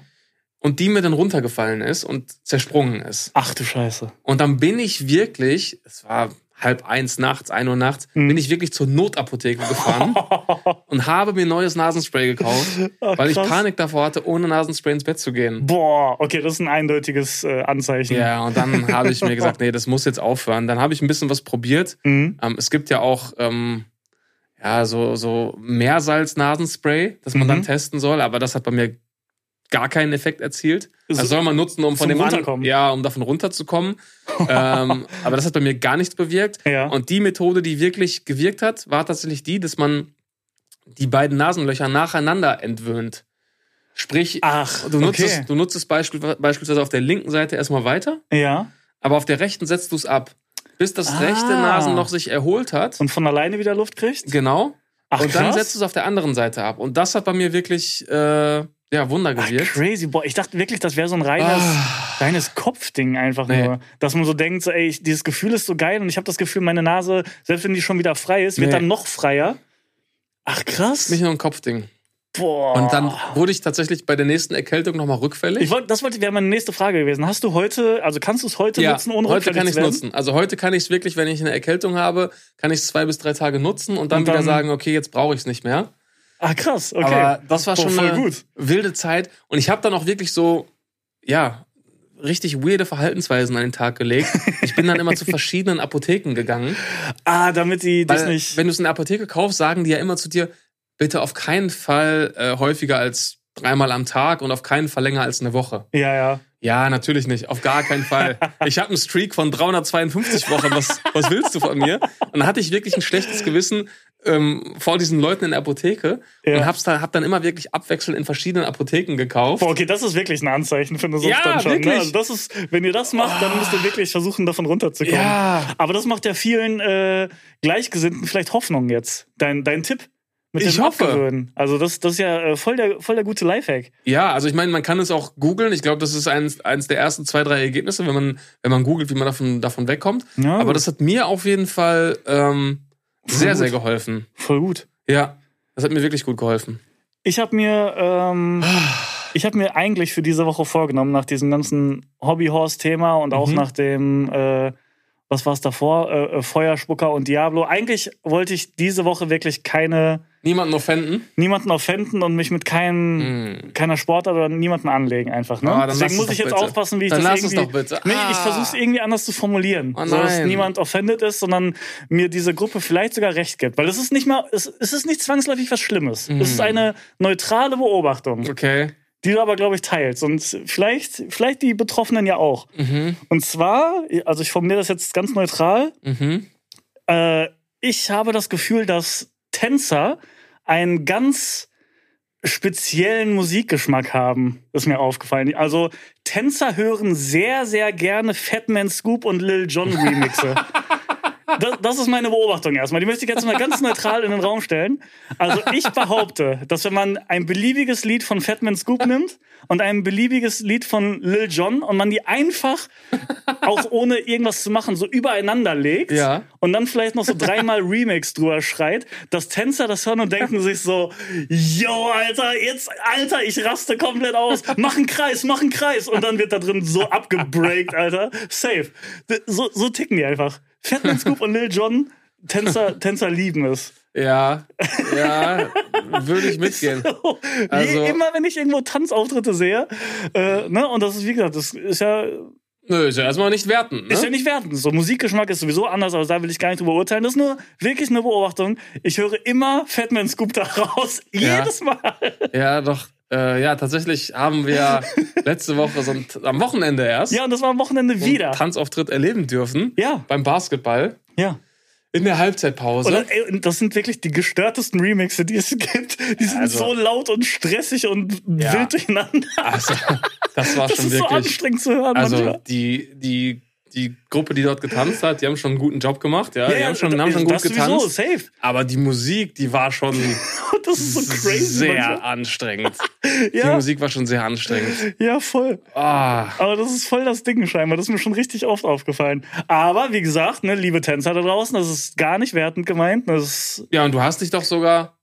und die mir dann runtergefallen ist und zersprungen ist. Ach du Scheiße. Und dann bin ich wirklich, es war halb eins nachts, ein Uhr nachts, Mhm. bin ich wirklich zur Notapotheke gefahren und habe mir neues Nasenspray gekauft, Ach, weil ich. Panik davor hatte, ohne Nasenspray ins Bett zu gehen. Boah, okay, das ist ein eindeutiges äh, Anzeichen. Ja, und dann habe ich mir gesagt, nee, das muss jetzt aufhören. Dann habe ich ein bisschen was probiert. Mhm. Ähm, es gibt ja auch ähm, ja, so, so Meersalz-Nasenspray, das man Mhm. dann testen soll, aber das hat bei mir gar keinen Effekt erzielt. Das So- soll man nutzen, um von dem an, Runterkommen. ja, um davon runterzukommen. ähm, aber das hat bei mir gar nichts bewirkt. Ja. Und die Methode, die wirklich gewirkt hat, war tatsächlich die, dass man die beiden Nasenlöcher nacheinander entwöhnt. Sprich, Ach, du nutzt, okay. es, du nutzt es beispiel, beispielsweise auf der linken Seite erstmal weiter, Ja. aber auf der rechten setzt du es ab, bis das Ah. rechte Nasenloch sich erholt hat. Und von alleine wieder Luft kriegst? Genau. Ach, und dann krass. setzt du es auf der anderen Seite ab. Und das hat bei mir wirklich äh, ja, Wunder Ach, gewirkt. crazy. Boah, ich dachte wirklich, das wäre so ein reines, Ah. reines Kopfding einfach Nee. nur. Dass man so denkt, so, ey, dieses Gefühl ist so geil und ich habe das Gefühl, meine Nase, selbst wenn die schon wieder frei ist, wird Nee. dann noch freier. Ach, krass. Nicht nur ein Kopfding. Boah. Und dann wurde ich tatsächlich bei der nächsten Erkältung nochmal rückfällig. Wollt, das wollte, wäre meine nächste Frage gewesen. Hast du heute, also kannst du es heute nutzen, ohne heute kann ich es nutzen. Also heute kann ich es wirklich, wenn ich eine Erkältung habe, kann ich es zwei bis drei Tage nutzen und dann, Und dann- wieder sagen, okay, jetzt brauche ich es nicht mehr. Ah, krass, okay. Aber das war schon voll eine gut. wilde Zeit. Und ich habe dann auch wirklich so, ja, richtig weirde Verhaltensweisen an den Tag gelegt. Ich bin dann immer zu verschiedenen Apotheken gegangen. Ah, damit die das nicht. wenn du es in der Apotheke kaufst, sagen die ja immer zu dir, bitte auf keinen Fall äh, häufiger als dreimal am Tag und auf keinen Fall länger als eine Woche. Ja, ja. Ja, natürlich nicht. Auf gar keinen Fall. Ich habe einen Streak von 352 Wochen. Was, was willst du von mir? Und dann hatte ich wirklich ein schlechtes Gewissen ähm, vor diesen Leuten in der Apotheke Ja. und hab's dann, hab dann immer wirklich abwechselnd in verschiedenen Apotheken gekauft. Boah, okay, das ist wirklich ein Anzeichen für eine Sucht Ja, schon. wirklich. Ne? Also das ist, wenn ihr das macht, dann müsst ihr wirklich versuchen, davon runterzukommen. Ja. Aber das macht ja vielen äh, Gleichgesinnten vielleicht Hoffnung jetzt. Dein, dein Tipp mit Ich hoffe. Abgewöhnen. Also das, das ist ja äh, voll, der, voll der gute Lifehack. Ja, also ich meine, man kann es auch googeln. Ich glaube, das ist eins, eins der ersten zwei, drei Ergebnisse, wenn man, wenn man googelt, wie man davon, davon wegkommt. Ja, Aber gut. das hat mir auf jeden Fall ähm, sehr, gut. sehr geholfen. Voll gut. Ja, das hat mir wirklich gut geholfen. Ich habe mir, ähm, ich habe mir eigentlich für diese Woche vorgenommen, nach diesem ganzen Hobbyhorse-Thema und auch Mhm. nach dem, äh, was war es davor, äh, äh, Feuerspucker und Diablo. Eigentlich wollte ich diese Woche wirklich keine, Niemanden offenden. niemanden offenden und mich mit keinem, Hm. keiner Sportart oder niemandem anlegen einfach. Ne? Ah, Deswegen es muss ich jetzt bitte. aufpassen, wie ich Dann das lass es irgendwie. doch bitte. Nee, ich Ah. versuche es irgendwie anders zu formulieren, Oh so dass niemand offended ist, sondern mir diese Gruppe vielleicht sogar recht gibt. Weil es ist nicht mal, es, es ist nicht zwangsläufig was Schlimmes. Mhm. Es ist eine neutrale Beobachtung Okay. die du aber, glaube ich, teilst. Und vielleicht, vielleicht die Betroffenen ja auch. Mhm. Und zwar, also ich formuliere das jetzt ganz neutral, Mhm. äh, ich habe das Gefühl, dass Tänzer einen ganz speziellen Musikgeschmack haben, ist mir aufgefallen. Also Tänzer hören sehr, sehr gerne Fatman Scoop und Lil Jon Remixe. Das, das ist meine Beobachtung erstmal. Die möchte ich jetzt mal ganz neutral in den Raum stellen. Also ich behaupte, dass wenn man ein beliebiges Lied von Fatman Scoop nimmt und ein beliebiges Lied von Lil Jon und man die einfach auch ohne irgendwas zu machen so übereinander legt Ja. und dann vielleicht noch so dreimal Remix drüber schreit, dass Tänzer das hören und denken sich so, yo, Alter, jetzt, Alter, ich raste komplett aus, mach einen Kreis, mach einen Kreis und dann wird da drin so abgebreakt, Alter, safe. So, so ticken die einfach. Fatman Scoop und Lil Jon, Tänzer, Tänzer lieben es. Ja, ja, würde ich mitgehen. Also- Je, immer wenn ich irgendwo Tanzauftritte sehe, äh, ne, und das ist, wie gesagt, das ist ja Nö, ist ja erstmal nicht wertend. Ne? Ist ja nicht wertend. So Musikgeschmack ist sowieso anders, aber da will ich gar nicht drüber urteilen. Das ist nur wirklich eine Beobachtung. Ich höre immer Fatman Scoop da raus. Ja. Jedes Mal. Ja, doch. Äh, ja, tatsächlich haben wir letzte Woche, so ein, am Wochenende erst, Ja, und das war am Wochenende so wieder. einen Tanzauftritt erleben dürfen. Ja. Beim Basketball. Ja. In der Halbzeitpause. Und, ey, und das sind wirklich die gestörtesten Remixe, die es gibt. Die sind Also- so laut und stressig und Ja. wild durcheinander. also, das war Das schon ist so wirklich. anstrengend zu hören Also manchmal. die, die, die Gruppe, die dort getanzt hat, die haben schon einen guten Job gemacht, ja. Ja, die haben schon, haben schon gut das sowieso, getanzt. safe. Aber die Musik, die war schon Das ist so crazy. sehr manchmal. anstrengend. Die Ja, Musik war schon sehr anstrengend. ja, voll. Ah, Aber das ist voll das Ding scheinbar. Das ist mir schon richtig oft aufgefallen. Aber wie gesagt, ne, liebe Tänzer da draußen, das ist gar nicht wertend gemeint. Das ja, und du hast dich doch sogar.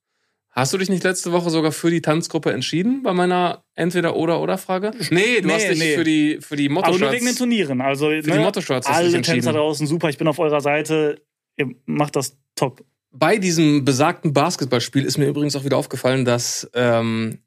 Hast du dich nicht letzte Woche sogar für die Tanzgruppe entschieden bei meiner Entweder-Oder-Oder-Frage? Nee, du Nee, hast dich nee. für die, für die aber nur wegen den. Turnieren. Also, Für die Motto-Shirts hast du dich alle entschieden. Tänzer draußen, super, ich bin auf eurer Seite. Ihr macht das top. Bei diesem besagten Basketballspiel ist mir übrigens auch wieder aufgefallen, dass ähm,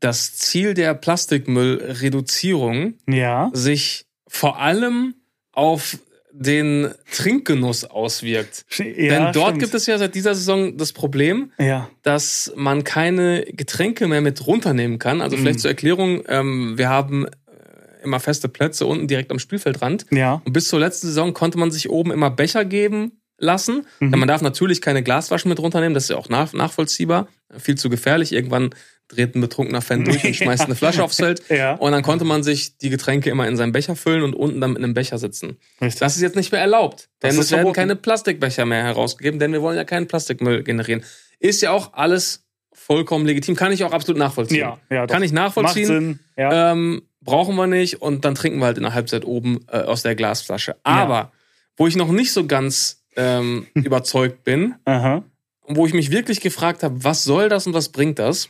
das Ziel der Plastikmüllreduzierung Ja. sich vor allem auf den Trinkgenuss auswirkt. ja Denn dort stimmt. gibt es ja seit dieser Saison das Problem, Ja. dass man keine Getränke mehr mit runternehmen kann. Also Mhm. vielleicht zur Erklärung, ähm, wir haben äh, immer feste Plätze unten direkt am Spielfeldrand. Ja. Und bis zur letzten Saison konnte man sich oben immer Becher geben lassen. Mhm. Denn man darf natürlich keine Glasflaschen mit runternehmen, das ist ja auch nach, nachvollziehbar. Viel zu gefährlich. Irgendwann dreht ein betrunkener Fan durch und schmeißt eine Flasche aufs Feld. Ja. Und dann konnte man sich die Getränke immer in seinen Becher füllen und unten dann mit einem Becher sitzen. Richtig. Das ist jetzt nicht mehr erlaubt. Denn es werden verboten. keine Plastikbecher mehr herausgegeben, denn wir wollen ja keinen Plastikmüll generieren. Ist ja auch alles vollkommen legitim. Kann ich auch absolut nachvollziehen. Ja, ja, doch. Kann ich Macht nachvollziehen. Sinn. Ja. Ähm, brauchen wir nicht und dann trinken wir halt in der Halbzeit oben äh, aus der Glasflasche. Aber wo ich noch nicht so ganz ähm, überzeugt bin Aha. wo ich mich wirklich gefragt habe, was soll das und was bringt das,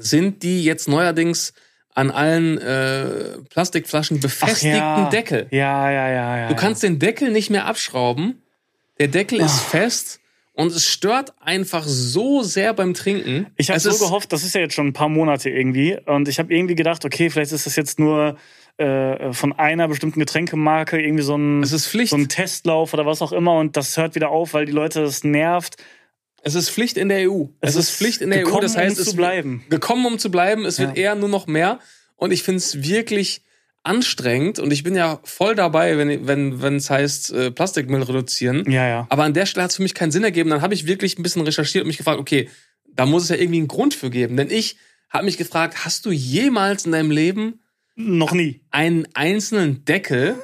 sind die jetzt neuerdings an allen äh, Plastikflaschen befestigten ja. Deckel. Ja, ja, ja, ja. Du kannst den Deckel nicht mehr abschrauben. Der Deckel ist Ah. fest und es stört einfach so sehr beim Trinken. Ich habe so gehofft, das ist ja jetzt schon ein paar Monate irgendwie. Und ich habe irgendwie gedacht, okay, vielleicht ist das jetzt nur äh, von einer bestimmten Getränkemarke irgendwie so ein, Es ist Pflicht. so ein Testlauf oder was auch immer. Und das hört wieder auf, weil die Leute das nervt. Es ist Pflicht in der EU. Es, ist Pflicht in der EU. Das heißt, um es zu bleiben. gekommen, um zu bleiben. Es wird Ja. eher nur noch mehr. Und ich finde es wirklich anstrengend. Und ich bin ja voll dabei, wenn wenn wenn es heißt äh, Plastikmüll reduzieren. Ja, ja. Aber an der Stelle hat es für mich keinen Sinn ergeben. Dann habe ich wirklich ein bisschen recherchiert und mich gefragt, okay, da muss es ja irgendwie einen Grund für geben. Denn ich habe mich gefragt, hast du jemals in deinem Leben Noch nie. einen einzelnen Deckel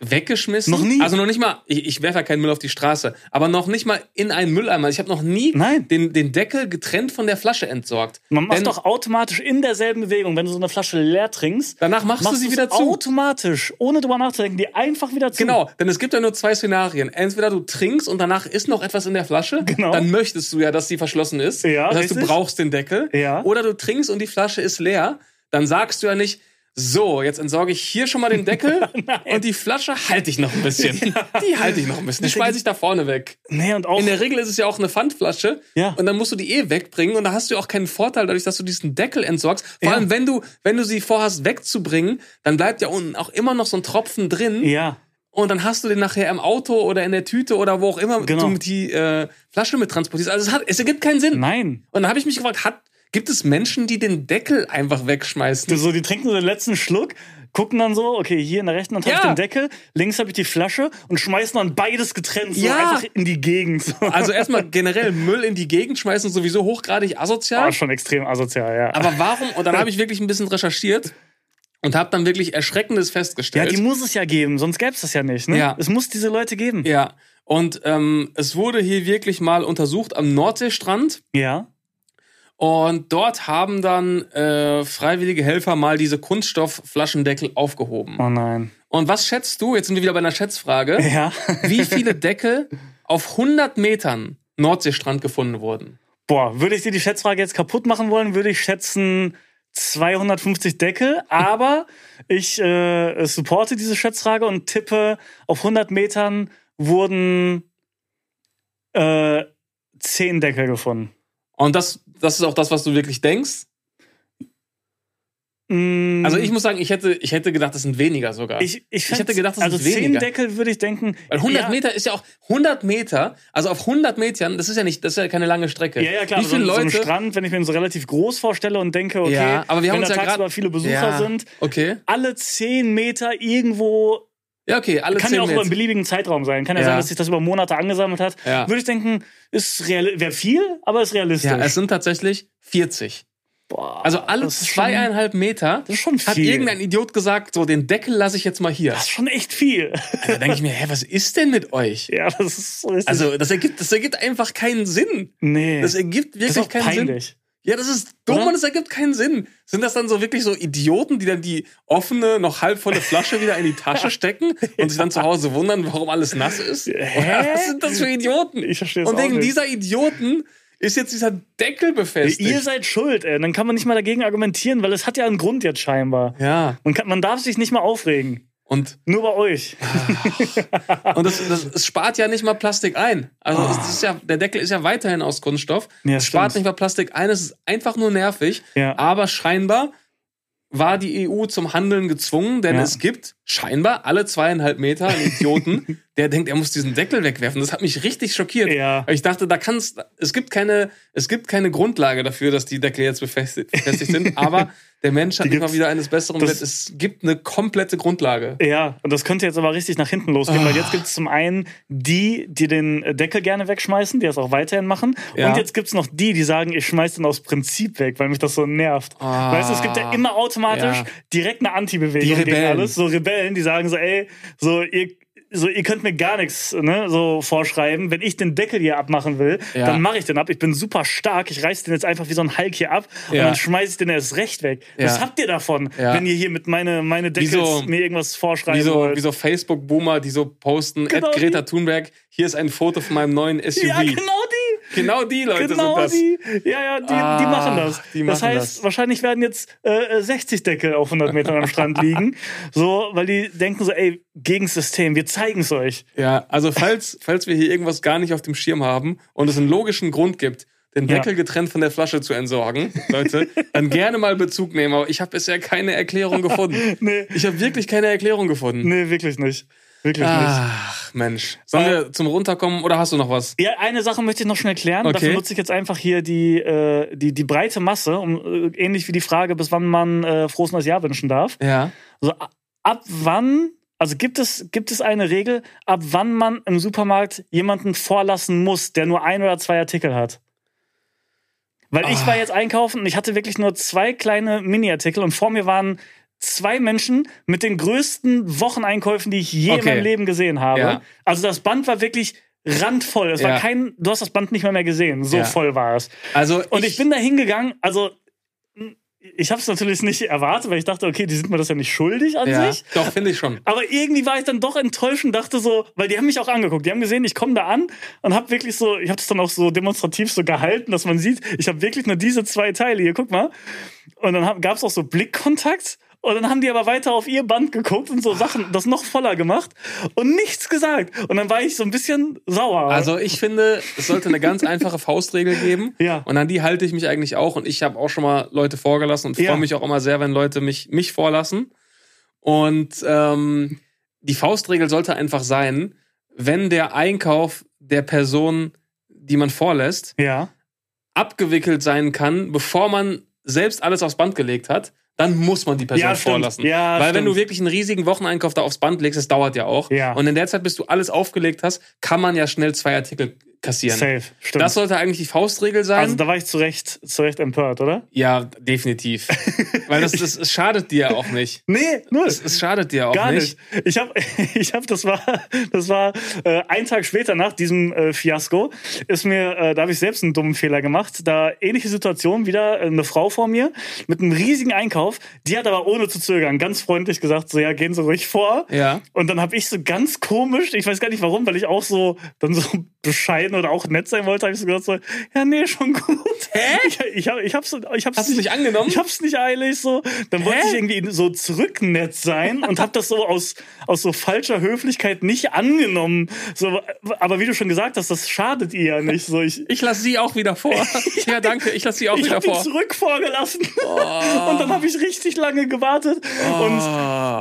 weggeschmissen? Noch nie? Also noch nicht mal, ich, ich werfe ja keinen Müll auf die Straße, aber noch nicht mal in einen Mülleimer. Ich habe noch nie Nein. Den, den Deckel getrennt von der Flasche entsorgt. Man macht Denn doch automatisch in derselben Bewegung, wenn du so eine Flasche leer trinkst, danach machst, du sie wieder zu. automatisch, ohne drüber nachzudenken, die einfach wieder zu. Genau, denn es gibt ja nur zwei Szenarien. Entweder du trinkst und danach ist noch etwas in der Flasche, Genau. dann möchtest du ja, dass sie verschlossen ist. Ja, das heißt, du richtig. brauchst den Deckel. Ja. Oder du trinkst und die Flasche ist leer, dann sagst du ja nicht, so, jetzt entsorge ich hier schon mal den Deckel und die Flasche halte ich noch ein bisschen. Die halte ich noch ein bisschen. Die schmeiße ich da vorne weg. Nee, und auch. In der Regel ist es ja auch eine Pfandflasche. Ja. Und dann musst du die eh wegbringen. Und da hast du auch keinen Vorteil dadurch, dass du diesen Deckel entsorgst. Vor Ja. allem, wenn du, wenn du sie vorhast wegzubringen, dann bleibt ja unten auch immer noch so ein Tropfen drin. ja. Und dann hast du den nachher im Auto oder in der Tüte oder wo auch immer Genau. du die äh, Flasche mit transportierst. Also es, hat, es ergibt keinen Sinn. Nein. Und dann habe ich mich gefragt, hat, gibt es Menschen, die den Deckel einfach wegschmeißen? So, die trinken so den letzten Schluck, gucken dann so, okay, hier in der rechten Hand habe Ja. ich den Deckel, links habe ich die Flasche und schmeißen dann beides getrennt so Ja. einfach in die Gegend. So. Also erstmal generell Müll in die Gegend schmeißen, sowieso hochgradig asozial. Ah, schon extrem asozial, ja. Aber warum? Und dann habe ich wirklich ein bisschen recherchiert und habe dann wirklich Erschreckendes ja, festgestellt. die muss es ja geben, sonst gäbe es das ja nicht. Ne? Ja. Es muss diese Leute geben. ja. Und ähm, es wurde hier wirklich mal untersucht am Nordseestrand. Ja. Und dort haben dann äh, freiwillige Helfer mal diese Kunststoffflaschendeckel aufgehoben. Oh nein. Und was schätzt du? Jetzt sind wir wieder bei einer Schätzfrage. Ja. Wie viele Deckel auf 100 Metern Nordseestrand gefunden wurden? Boah, würde ich dir die Schätzfrage jetzt kaputt machen wollen, würde ich schätzen 250 Deckel, aber ich äh, supporte diese Schätzfrage und tippe, auf 100 Metern wurden äh, 10 Deckel gefunden. Und das, das ist auch das, was du wirklich denkst? Mm, Also ich muss sagen, ich hätte, ich hätte gedacht, das sind weniger sogar. ich, ich, ich hätte gedacht, das also sind weniger. Deckel würde ich denken. Weil 100 ja, Meter ist ja auch 100 Meter, also auf 100 Metern, das ist ja nicht, das ist ja keine lange Strecke. Ja, ja, klar. Wie so, viele so Leute? Strand, wenn ich mir so relativ groß vorstelle und denke, okay, ja, aber wir haben wenn uns da ja tagsüber viele Besucher sind, Okay. alle zehn Meter irgendwo, Ja, okay, alle kann 10 ja auch über einen beliebigen Zeitraum sein. Kann ja, Ja. sein, dass sich das über Monate angesammelt hat. Ja. Würde ich denken, ist real, wäre viel, aber ist realistisch. Ja, es sind tatsächlich 40. Boah, Also alle das ist schon- zweieinhalb Meter Das ist schon hat irgendein Idiot gesagt, so den Deckel lasse ich jetzt mal hier. Das ist schon echt viel. Da denke ich mir, hä, was ist denn mit euch? ja, das ist so. Also das ergibt, das ergibt einfach keinen Sinn. nee. Das ergibt das wirklich ist auch keinen Sinn. Ja, das ist dumm Oder? und es ergibt keinen Sinn. Sind das dann so wirklich so Idioten, die dann die offene, noch halbvolle Flasche wieder in die Tasche stecken und sich dann zu Hause wundern, warum alles nass ist? Hä? Was sind das für Idioten? Ich verstehe es Und wegen dieser Idioten ist jetzt dieser Deckel befestigt. Ihr seid schuld, ey. Dann kann man nicht mal dagegen argumentieren, weil es hat ja einen Grund jetzt scheinbar. ja, Man, kann, man darf sich nicht mal aufregen. Und, Nur bei euch. und das, das, es spart ja nicht mal Plastik ein. Also es ist ja, der Deckel ist ja weiterhin aus Kunststoff. Ja, es spart stimmt. nicht mal Plastik ein, es ist einfach nur nervig. Ja. Aber scheinbar war die EU zum Handeln gezwungen, denn Ja. es gibt scheinbar alle zweieinhalb Meter einen Idioten, der denkt, er muss diesen Deckel wegwerfen. Das hat mich richtig schockiert. Ja. Ich dachte, da kannst, es gibt keine, es gibt keine Grundlage dafür, dass die Deckel jetzt befestigt, befestigt sind. Aber der Mensch hat gibt's- wieder eines Besseren das-. Es gibt eine komplette Grundlage. Ja, und das könnte jetzt aber richtig nach hinten losgehen, weil Ah. jetzt gibt es zum einen die, die den Deckel gerne wegschmeißen, die das auch weiterhin machen. Ja. Und jetzt gibt es noch die, die sagen, ich schmeiß den aus Prinzip weg, weil mich das so nervt. Ah. Weißt du, es gibt ja immer automatisch Ja. direkt eine Anti-Bewegung Die gegen alles. So Rebellen, die sagen so, ey, so ihr. So, ihr könnt mir gar nichts ne, so vorschreiben. Wenn ich den Deckel hier abmachen will, Ja. dann mache ich den ab. Ich bin super stark. Ich reiß den jetzt einfach wie so ein Hulk hier ab Ja. und dann schmeiß ich den erst recht weg. Was Ja. habt ihr davon, wenn ihr hier mit meine, meine Deckels so- mir irgendwas vorschreiben Wie so, wollt? wie so Facebook-Boomer, die so posten, Genau Greta. Thunberg, hier ist ein Foto von meinem neuen SUV. Ja, genau die. Genau die Leute Genau sind das. die. Ja, ja, die, die Ah, machen das. die das machen heißt, das. wahrscheinlich werden jetzt äh, 60 Deckel auf 100 Metern am Strand liegen. So, weil die denken so, ey, gegen das System, wir zeigen es euch. Ja, also falls, falls wir hier irgendwas gar nicht auf dem Schirm haben und es einen logischen Grund gibt, den Ja. Deckel getrennt von der Flasche zu entsorgen, Leute, dann gerne mal Bezug nehmen. Aber ich habe bisher keine Erklärung gefunden. Nee. Ich habe wirklich keine Erklärung gefunden. Nee, wirklich nicht. Wirklich nicht. Ach, Mensch. Sollen Äh, wir zum Runterkommen oder hast du noch was? Ja, eine Sache möchte ich noch schnell klären. Okay. Dafür nutze ich jetzt einfach hier die, äh, die, die breite Masse, um, äh, ähnlich wie die Frage, bis wann man äh, frohes neues Jahr wünschen darf. Ja. Also ab wann, also gibt es, gibt es eine Regel, ab wann man im Supermarkt jemanden vorlassen muss, der nur ein oder zwei Artikel hat? Weil ich Ah. war jetzt einkaufen und ich hatte wirklich nur zwei kleine Mini-Artikel und vor mir waren zwei Menschen mit den größten Wocheneinkäufen, die ich je in Okay. meinem Leben gesehen habe. Ja. Also das Band war wirklich randvoll. Es Ja. war kein, du hast das Band nicht mal mehr gesehen. So Ja. voll war es. Also Und ich, bin da hingegangen, also ich habe es natürlich nicht erwartet, weil ich dachte, okay, die sind mir das ja nicht schuldig an ja, sich. doch finde ich schon. Aber irgendwie war ich dann doch enttäuscht und dachte so, weil die haben mich auch angeguckt. Die haben gesehen, ich komme da an und habe wirklich so, ich habe das dann auch so demonstrativ so gehalten, dass man sieht, ich habe wirklich nur diese zwei Teile hier, guck mal. Und dann gab es auch so Blickkontakt. Und dann haben die aber weiter auf ihr Band geguckt und so Sachen, das noch voller gemacht und nichts gesagt. Und dann war ich so ein bisschen sauer. Also ich finde, es sollte eine ganz einfache Faustregel geben. Ja. Und an die halte ich mich eigentlich auch. Und ich habe auch schon mal Leute vorgelassen und freue Ja. mich auch immer sehr, wenn Leute mich, mich vorlassen. Und ähm, die Faustregel sollte einfach sein, wenn der Einkauf der Person, die man vorlässt, ja. abgewickelt sein kann, bevor man selbst alles aufs Band gelegt hat, dann muss man die Person Ja, vorlassen. Ja, Weil wenn stimmt. du wirklich einen riesigen Wocheneinkauf da aufs Band legst, das dauert ja auch. Ja. Und in der Zeit, bis du alles aufgelegt hast, kann man ja schnell zwei Artikel kassieren. Safe. Stimmt. Das sollte eigentlich die Faustregel sein. also da war ich zu Recht, zu Recht empört, oder? ja, definitiv. Weil das, das, es schadet dir auch nicht. Nee, null. Es, es schadet dir auch Gar nicht. nicht. Ich habe, ich hab, das war, das war äh, ein Tag später nach diesem äh, Fiasko, ist mir, äh, da habe ich selbst einen dummen Fehler gemacht. Da ähnliche Situation wieder äh, eine Frau vor mir mit einem riesigen Einkauf. Die hat aber ohne zu zögern ganz freundlich gesagt, so ja, gehen Sie ruhig vor. Ja. Und dann habe ich so ganz komisch, ich weiß gar nicht warum, weil ich auch so dann so bescheiden reden oder auch nett sein wollte, habe ich so gesagt, so, ja, nee, schon gut. Hä? Ich, ich, hab, ich hab's, ich hab's Hast es nicht angenommen? Ich hab's nicht eilig, so. Dann wollte Hä? ich irgendwie so zurücknett sein und hab das so aus, aus so falscher Höflichkeit nicht angenommen. So, aber wie du schon gesagt hast, das schadet ihr ja nicht. So, ich, Ich lasse sie auch wieder vor. ja, danke, ich lasse sie auch ich wieder habe ihn vor. zurück vorgelassen. Und dann habe ich richtig lange gewartet. Oh. Und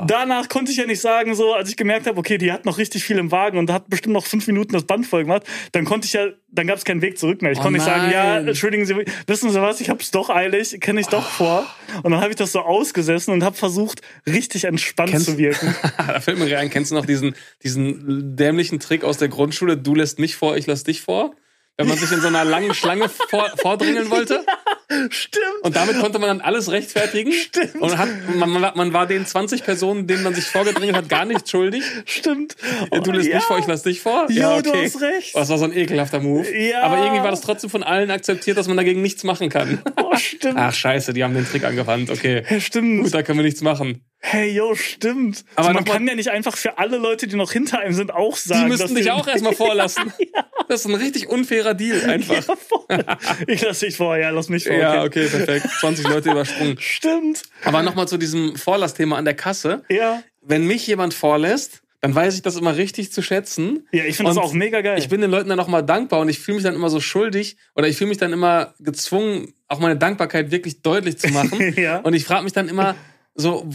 danach konnte ich ja nicht sagen, so, als ich gemerkt habe, okay, die hat noch richtig viel im Wagen und hat bestimmt noch fünf Minuten das Band voll gemacht, dann konnte ich ja, dann gab es keinen Weg zurück mehr. Ich Oh konnte nicht sagen, ja, entschuldigen Sie, wissen Sie was, ich habe es doch eilig, kenne ich doch vor. Und dann habe ich das so ausgesessen und habe versucht, richtig entspannt Kennst- zu wirken. da fällt mir rein, kennst du noch diesen, diesen dämlichen Trick aus der Grundschule? Du lässt mich vor, ich lass dich vor? Wenn man sich in so einer langen Schlange vor, vordrängeln wollte? Stimmt. Und damit konnte man dann alles rechtfertigen. Stimmt. Und hat, man, man, war den 20 Personen, denen man sich vorgedrängelt hat, gar nicht schuldig. Stimmt. Ja, du lässt ja. mich vor, ich lass dich vor. Jo, du hast recht. Oh, Das war so ein ekelhafter Move. Ja. Aber irgendwie war das trotzdem von allen akzeptiert, dass man dagegen nichts machen kann. Oh, stimmt. Ach, scheiße, die haben den Trick angewandt. Okay. Ja, stimmt. Gut, da können wir nichts machen. Hey, yo, stimmt. Aber Aber man kann ja nicht einfach für alle Leute, die noch hinter einem sind, auch sagen, Die müssten dich auch erstmal vorlassen. Das ist ein richtig unfairer Deal einfach. Ja, ich lass dich vor, ja, lass mich vor. Ja, okay, perfekt. 20 Leute übersprungen. Stimmt. Aber nochmal zu diesem Vorlassthema an der Kasse. Ja. Wenn mich jemand vorlässt, dann weiß ich das immer richtig zu schätzen. Ja, ich finde das auch mega geil. Ich bin den Leuten dann auch mal dankbar und ich fühle mich dann immer so schuldig oder ich fühle mich dann immer gezwungen, auch meine Dankbarkeit wirklich deutlich zu machen. Ja. Und ich frage mich dann immer so,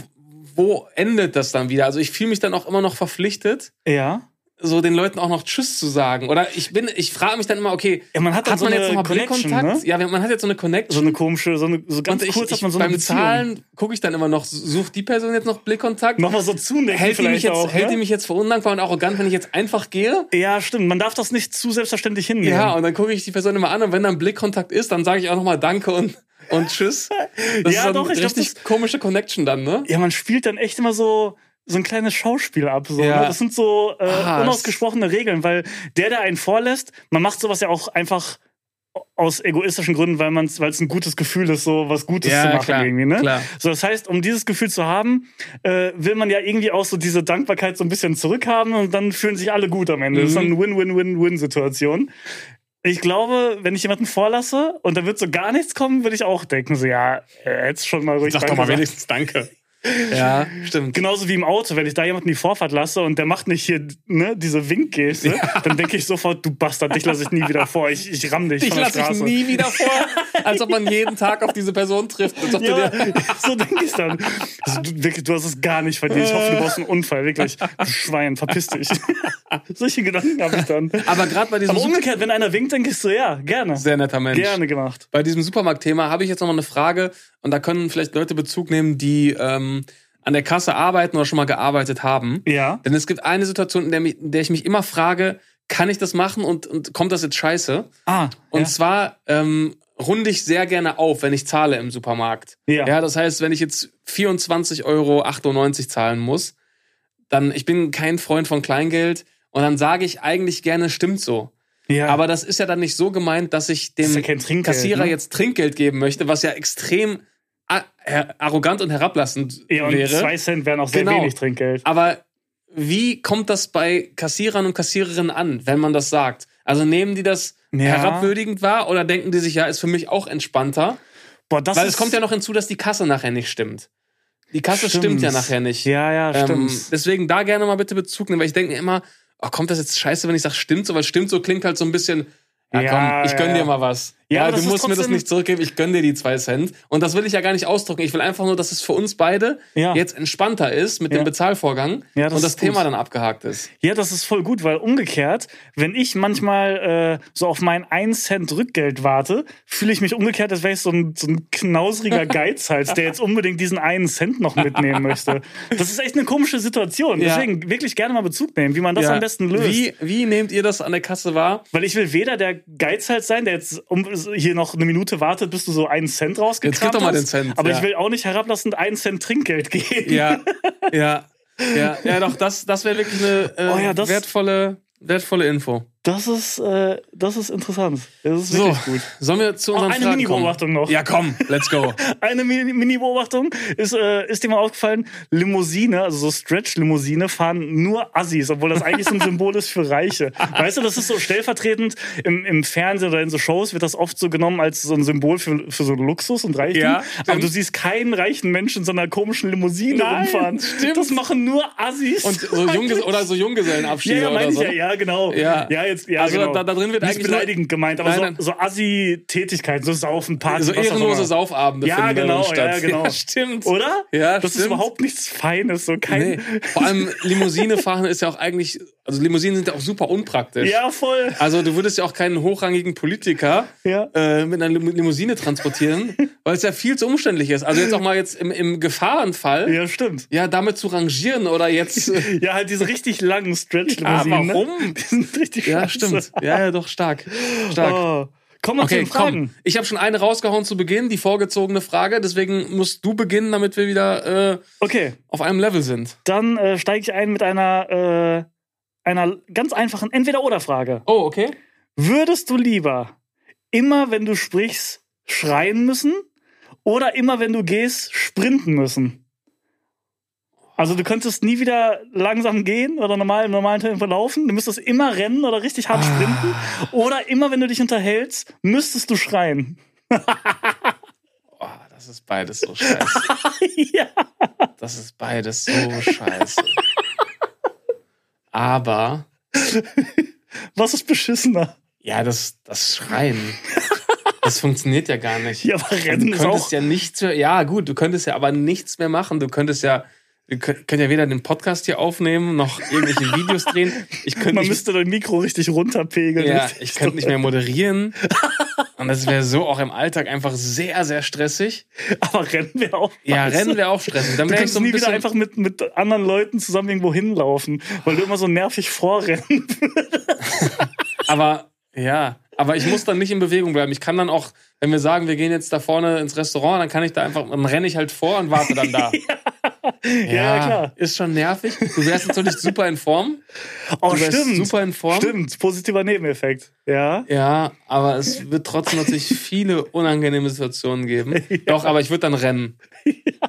wo endet das dann wieder? Also ich fühle mich dann auch immer noch verpflichtet, ja. so den Leuten auch noch Tschüss zu sagen. Oder ich bin, ich frage mich dann immer, okay, Ja, man hat dann so man jetzt nochmal Connection, Blickkontakt? ne? Ja, man hat jetzt so eine Connection. So eine komische, so, eine, so ganz und kurz ich, hat man so eine beim Beziehung. Zahlen gucke ich dann immer noch, sucht die Person jetzt noch Blickkontakt? Nochmal so zunecken hält die, mich jetzt, auch. hält ne? die mich jetzt für undankbar und arrogant, wenn ich jetzt einfach gehe? ja, stimmt. Man darf das nicht zu selbstverständlich hinnehmen. Ja, und dann gucke ich die Person immer an und wenn dann Blickkontakt ist, dann sage ich auch nochmal Danke und, und Tschüss. Das Ja, ist doch, ich glaub, richtig komische Connection dann, ne? ja, man spielt dann echt immer so so ein kleines Schauspiel ab. So, Ja. ne? Das sind so äh, Ah, das- unausgesprochene Regeln, weil der, der einen vorlässt, man macht sowas ja auch einfach aus egoistischen Gründen, weil man weil es ein gutes Gefühl ist, so was Gutes Ja, zu machen klar, irgendwie. Ne? klar. So, das heißt, um dieses Gefühl zu haben, äh, will man ja irgendwie auch so diese Dankbarkeit so ein bisschen zurückhaben und dann fühlen sich alle gut am Ende. Das ist dann eine Win-Win-Win-Win-Situation. Ich glaube, wenn ich jemanden vorlasse und da wird so gar nichts kommen, würde ich auch denken, so ja, jetzt schon mal ruhig Sag doch mal sagen. wenigstens Danke. Ja, stimmt. Genauso wie im Auto, wenn ich da jemanden die Vorfahrt lasse und der macht nicht hier ne, diese Winkgeste, dann denke ich sofort, du Bastard, dich lasse ich nie wieder vor. Ich, ich ramm dich Ich der lasse dich Straße. nie wieder vor, als ob man jeden Tag auf diese Person trifft. Ja, so denke ich dann. Also, du, wirklich, du hast es gar nicht verdient. Ich hoffe, du brauchst einen Unfall. Wirklich. Du Schwein, verpiss dich. Solche Gedanken habe ich dann. aber gerade bei diesem Aber umgekehrt, wenn einer winkt, denke ich so, ja, gerne. sehr netter Mensch. Gerne gemacht. Bei diesem Supermarktthema habe ich jetzt noch mal eine Frage und da können vielleicht Leute Bezug nehmen, die ähm, an der Kasse arbeiten oder schon mal gearbeitet haben. Ja. Denn es gibt eine Situation, in der, in der ich mich immer frage, kann ich das machen und, und kommt das jetzt scheiße? Ah, Und ja. zwar ähm, runde ich sehr gerne auf, wenn ich zahle im Supermarkt. Ja. ja, das heißt, wenn ich jetzt 24,98 Euro zahlen muss, dann, ich bin kein Freund von Kleingeld und dann sage ich eigentlich gerne, stimmt so. ja. Aber das ist ja dann nicht so gemeint, dass ich dem ja kein Trinkgeld, Kassierer ne? jetzt Trinkgeld geben möchte, was ja extrem arrogant und herablassend ja, und wäre. zwei Cent wären auch sehr Genau. wenig Trinkgeld. Aber wie kommt das bei Kassierern und Kassiererinnen an, wenn man das sagt? Also nehmen die das Ja. herabwürdigend wahr oder denken die sich, ja, ist für mich auch entspannter? Boah, das Weil es kommt ja noch hinzu, dass die Kasse nachher nicht stimmt. Die Kasse stimmt, Stimmt. ja nachher nicht. Ja, ja, Ähm, stimmt. deswegen da gerne mal bitte Bezug nehmen, weil ich denke immer, oh, kommt das jetzt scheiße, wenn ich sage, stimmt so, weil stimmt so klingt halt so ein bisschen, ja, komm, ich gönn ja, dir mal was. Ja, Ja, du musst mir das nicht zurückgeben, ich gönn dir die zwei Cent. Und das will ich ja gar nicht ausdrücken. Ich will einfach nur, dass es für uns beide Ja. jetzt entspannter ist mit Ja. dem Bezahlvorgang Ja, das und das ist gut. Thema dann abgehakt ist. Ja, das ist voll gut, weil umgekehrt, wenn ich manchmal äh, so auf mein 1 Cent Rückgeld warte, fühle ich mich umgekehrt, als wäre ich so ein, so ein knausriger Geizhals, der jetzt unbedingt diesen einen Cent noch mitnehmen möchte. Das ist echt eine komische Situation. Deswegen wirklich gerne mal Bezug nehmen, wie man das am besten löst. Wie, wie nehmt ihr das an der Kasse wahr? Weil ich will weder der Geizhals sein, der jetzt um, hier noch eine Minute wartet, bis du so einen Cent rausgekramt Jetzt gib doch mal hast. den Cent, Aber ja. ich will auch nicht herablassend einen Cent Trinkgeld geben. Ja, ja, ja, ja, doch, das, das wäre wirklich eine äh, Oh ja, das- wertvolle, wertvolle Info. Das ist, äh, das ist interessant. Das ist So, wirklich gut. sollen wir zu unseren Oh, eine Mini-Beobachtung noch. Ja, komm, let's go. Eine Mini- Mini-Beobachtung ist, äh, ist dir mal aufgefallen, Limousine, also so Stretch-Limousine, fahren nur Assis, obwohl das eigentlich so ein Symbol ist für Reiche. Weißt du, das ist so stellvertretend im, im Fernsehen oder in so Shows wird das oft so genommen als so ein Symbol für, für so Luxus und Reichtum. Ja, Aber du siehst keinen reichen Menschen in so einer komischen Limousine Nein, rumfahren. stimmt. Das machen nur Assis. Und so Jungges oder so ja, Junggesellenabschiede ja, oder meine ich so. ja, ja, genau. Ja. ja jetzt, ja, Also genau. da- da drin wird Nicht eigentlich nur- beleidigend gemeint, aber Nein, so, nein. so Assi-Tätigkeiten, so Saufen, Party, so ehrenlose. Saufabende Ja, genau, darin ja, statt. genau. Ja, stimmt. Oder? Ja, Das ist stimmt. überhaupt nichts Feines, so kein. Nee. Vor allem Limousine fahren ist ja auch eigentlich, also Limousinen sind ja auch super unpraktisch. Ja, voll. Also du würdest ja auch keinen hochrangigen Politiker Ja. äh, mit einer Lim- Limousine transportieren, weil es ja viel zu umständlich ist. Also jetzt auch mal jetzt im, im Gefahrenfall, ja. Ja, stimmt. damit zu rangieren oder jetzt. Äh, Ja, halt diese richtig langen Stretch-Limousinen. ne? warum? Die sind richtig Ja, scheiße. stimmt. Ja, ja, doch, stark. Stark. Oh. Wir zu Okay, den Fragen. komm. Ich habe schon eine rausgehauen zu Beginn, die vorgezogene Frage. Deswegen musst du beginnen, damit wir wieder äh, Okay, auf einem Level sind. dann äh, steige ich ein mit einer, äh, einer ganz einfachen Entweder-Oder-Frage. Oh, okay. Würdest du lieber immer, wenn du sprichst, schreien müssen oder immer, wenn du gehst, sprinten müssen? Also du könntest nie wieder langsam gehen oder normal im normalen Tempo laufen. Du müsstest immer rennen oder richtig hart sprinten. Oder immer, wenn du dich unterhältst, müsstest du schreien. Oh, das ist beides so scheiße. ja. Das ist beides so scheiße. Aber, Was ist beschissener? ja, das, das Schreien, das funktioniert ja gar nicht. Ja, aber Rennen du ist könntest auch... ja nichts mehr, ja gut, du könntest ja aber nichts mehr machen. Du könntest ja, wir können können ja weder den Podcast hier aufnehmen, noch irgendwelche Videos drehen. Ich könnte Man nicht, müsste dein Mikro richtig runterpegeln. ja, ich könnte nicht mehr moderieren. Und das wäre so auch im Alltag einfach sehr, sehr stressig. Aber Rennen wäre auch... Ja, scheiße. Rennen wäre auch stressig. Dann Du kannst so ein nie wieder einfach mit, mit anderen Leuten zusammen irgendwo hinlaufen, weil du immer so nervig vorrennen. Aber ja, aber ich muss dann nicht in Bewegung bleiben. Ich kann dann auch, wenn wir sagen, wir gehen jetzt da vorne ins Restaurant, dann kann ich da einfach, dann renne ich halt vor und warte dann da. Ja, klar. Ist schon nervig. Du wärst natürlich super in Form. Oh, stimmt. super in Form. Stimmt, positiver Nebeneffekt. Ja. Ja, aber es wird trotzdem natürlich viele unangenehme Situationen geben. Doch, aber ich würde dann rennen.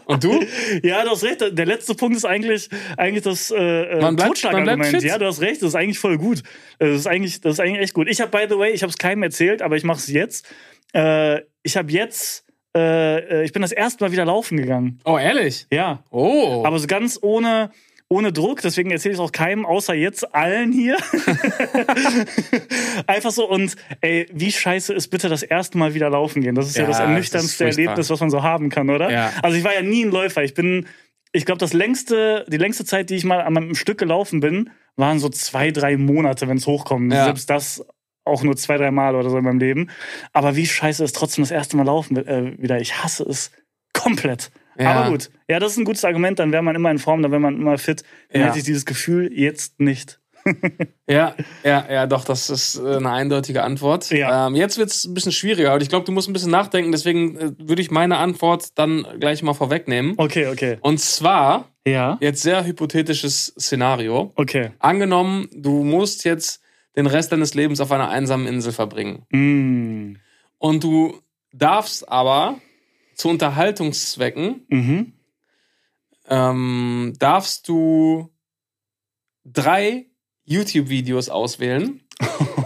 Und du? Ja, du hast recht. Der letzte Punkt ist eigentlich, eigentlich das äh, äh, Totschlagargument. Ja, du hast recht. Das ist eigentlich voll gut. Das ist eigentlich, das ist eigentlich echt gut. Ich habe, by the way, ich habe es keinem erzählt, aber ich mache es jetzt. Äh, ich habe jetzt, äh, äh, ich bin das erste Mal wieder laufen gegangen. Oh, ehrlich? Ja. Oh. Aber so ganz ohne, ohne Druck, deswegen erzähle ich es auch keinem, außer jetzt allen hier. Einfach so und ey, wie scheiße ist bitte das erste Mal wieder laufen gehen? Das ist ja, Ja, das das ernüchterndste furchtbar. Erlebnis, was man so haben kann, oder? Ja. Also ich war ja nie ein Läufer. Ich bin, ich glaube, das längste, die längste Zeit, die ich mal an einem Stück gelaufen bin, waren so zwei, drei Monate, wenn es hochkommt. Ja. Selbst das auch nur zwei, drei Mal oder so in meinem Leben. Aber wie scheiße ist trotzdem das erste Mal laufen äh, wieder? Ich hasse es komplett. Ja. Aber gut. Ja, das ist ein gutes Argument. Dann wäre man immer in Form, dann wäre man immer fit. Dann Ja. hätte ich dieses Gefühl jetzt nicht. Ja, ja, ja, doch, das ist äh, eine eindeutige Antwort. Ja. Ähm, jetzt wird es ein bisschen schwieriger und ich glaube, du musst ein bisschen nachdenken, deswegen äh, würde ich meine Antwort dann gleich mal vorwegnehmen. Okay, okay. Und zwar, Ja. jetzt sehr hypothetisches Szenario. Okay. Angenommen, du musst jetzt den Rest deines Lebens auf einer einsamen Insel verbringen. Mm. Und du darfst aber zu Unterhaltungszwecken, Mhm. ähm, darfst du drei YouTube-Videos auswählen,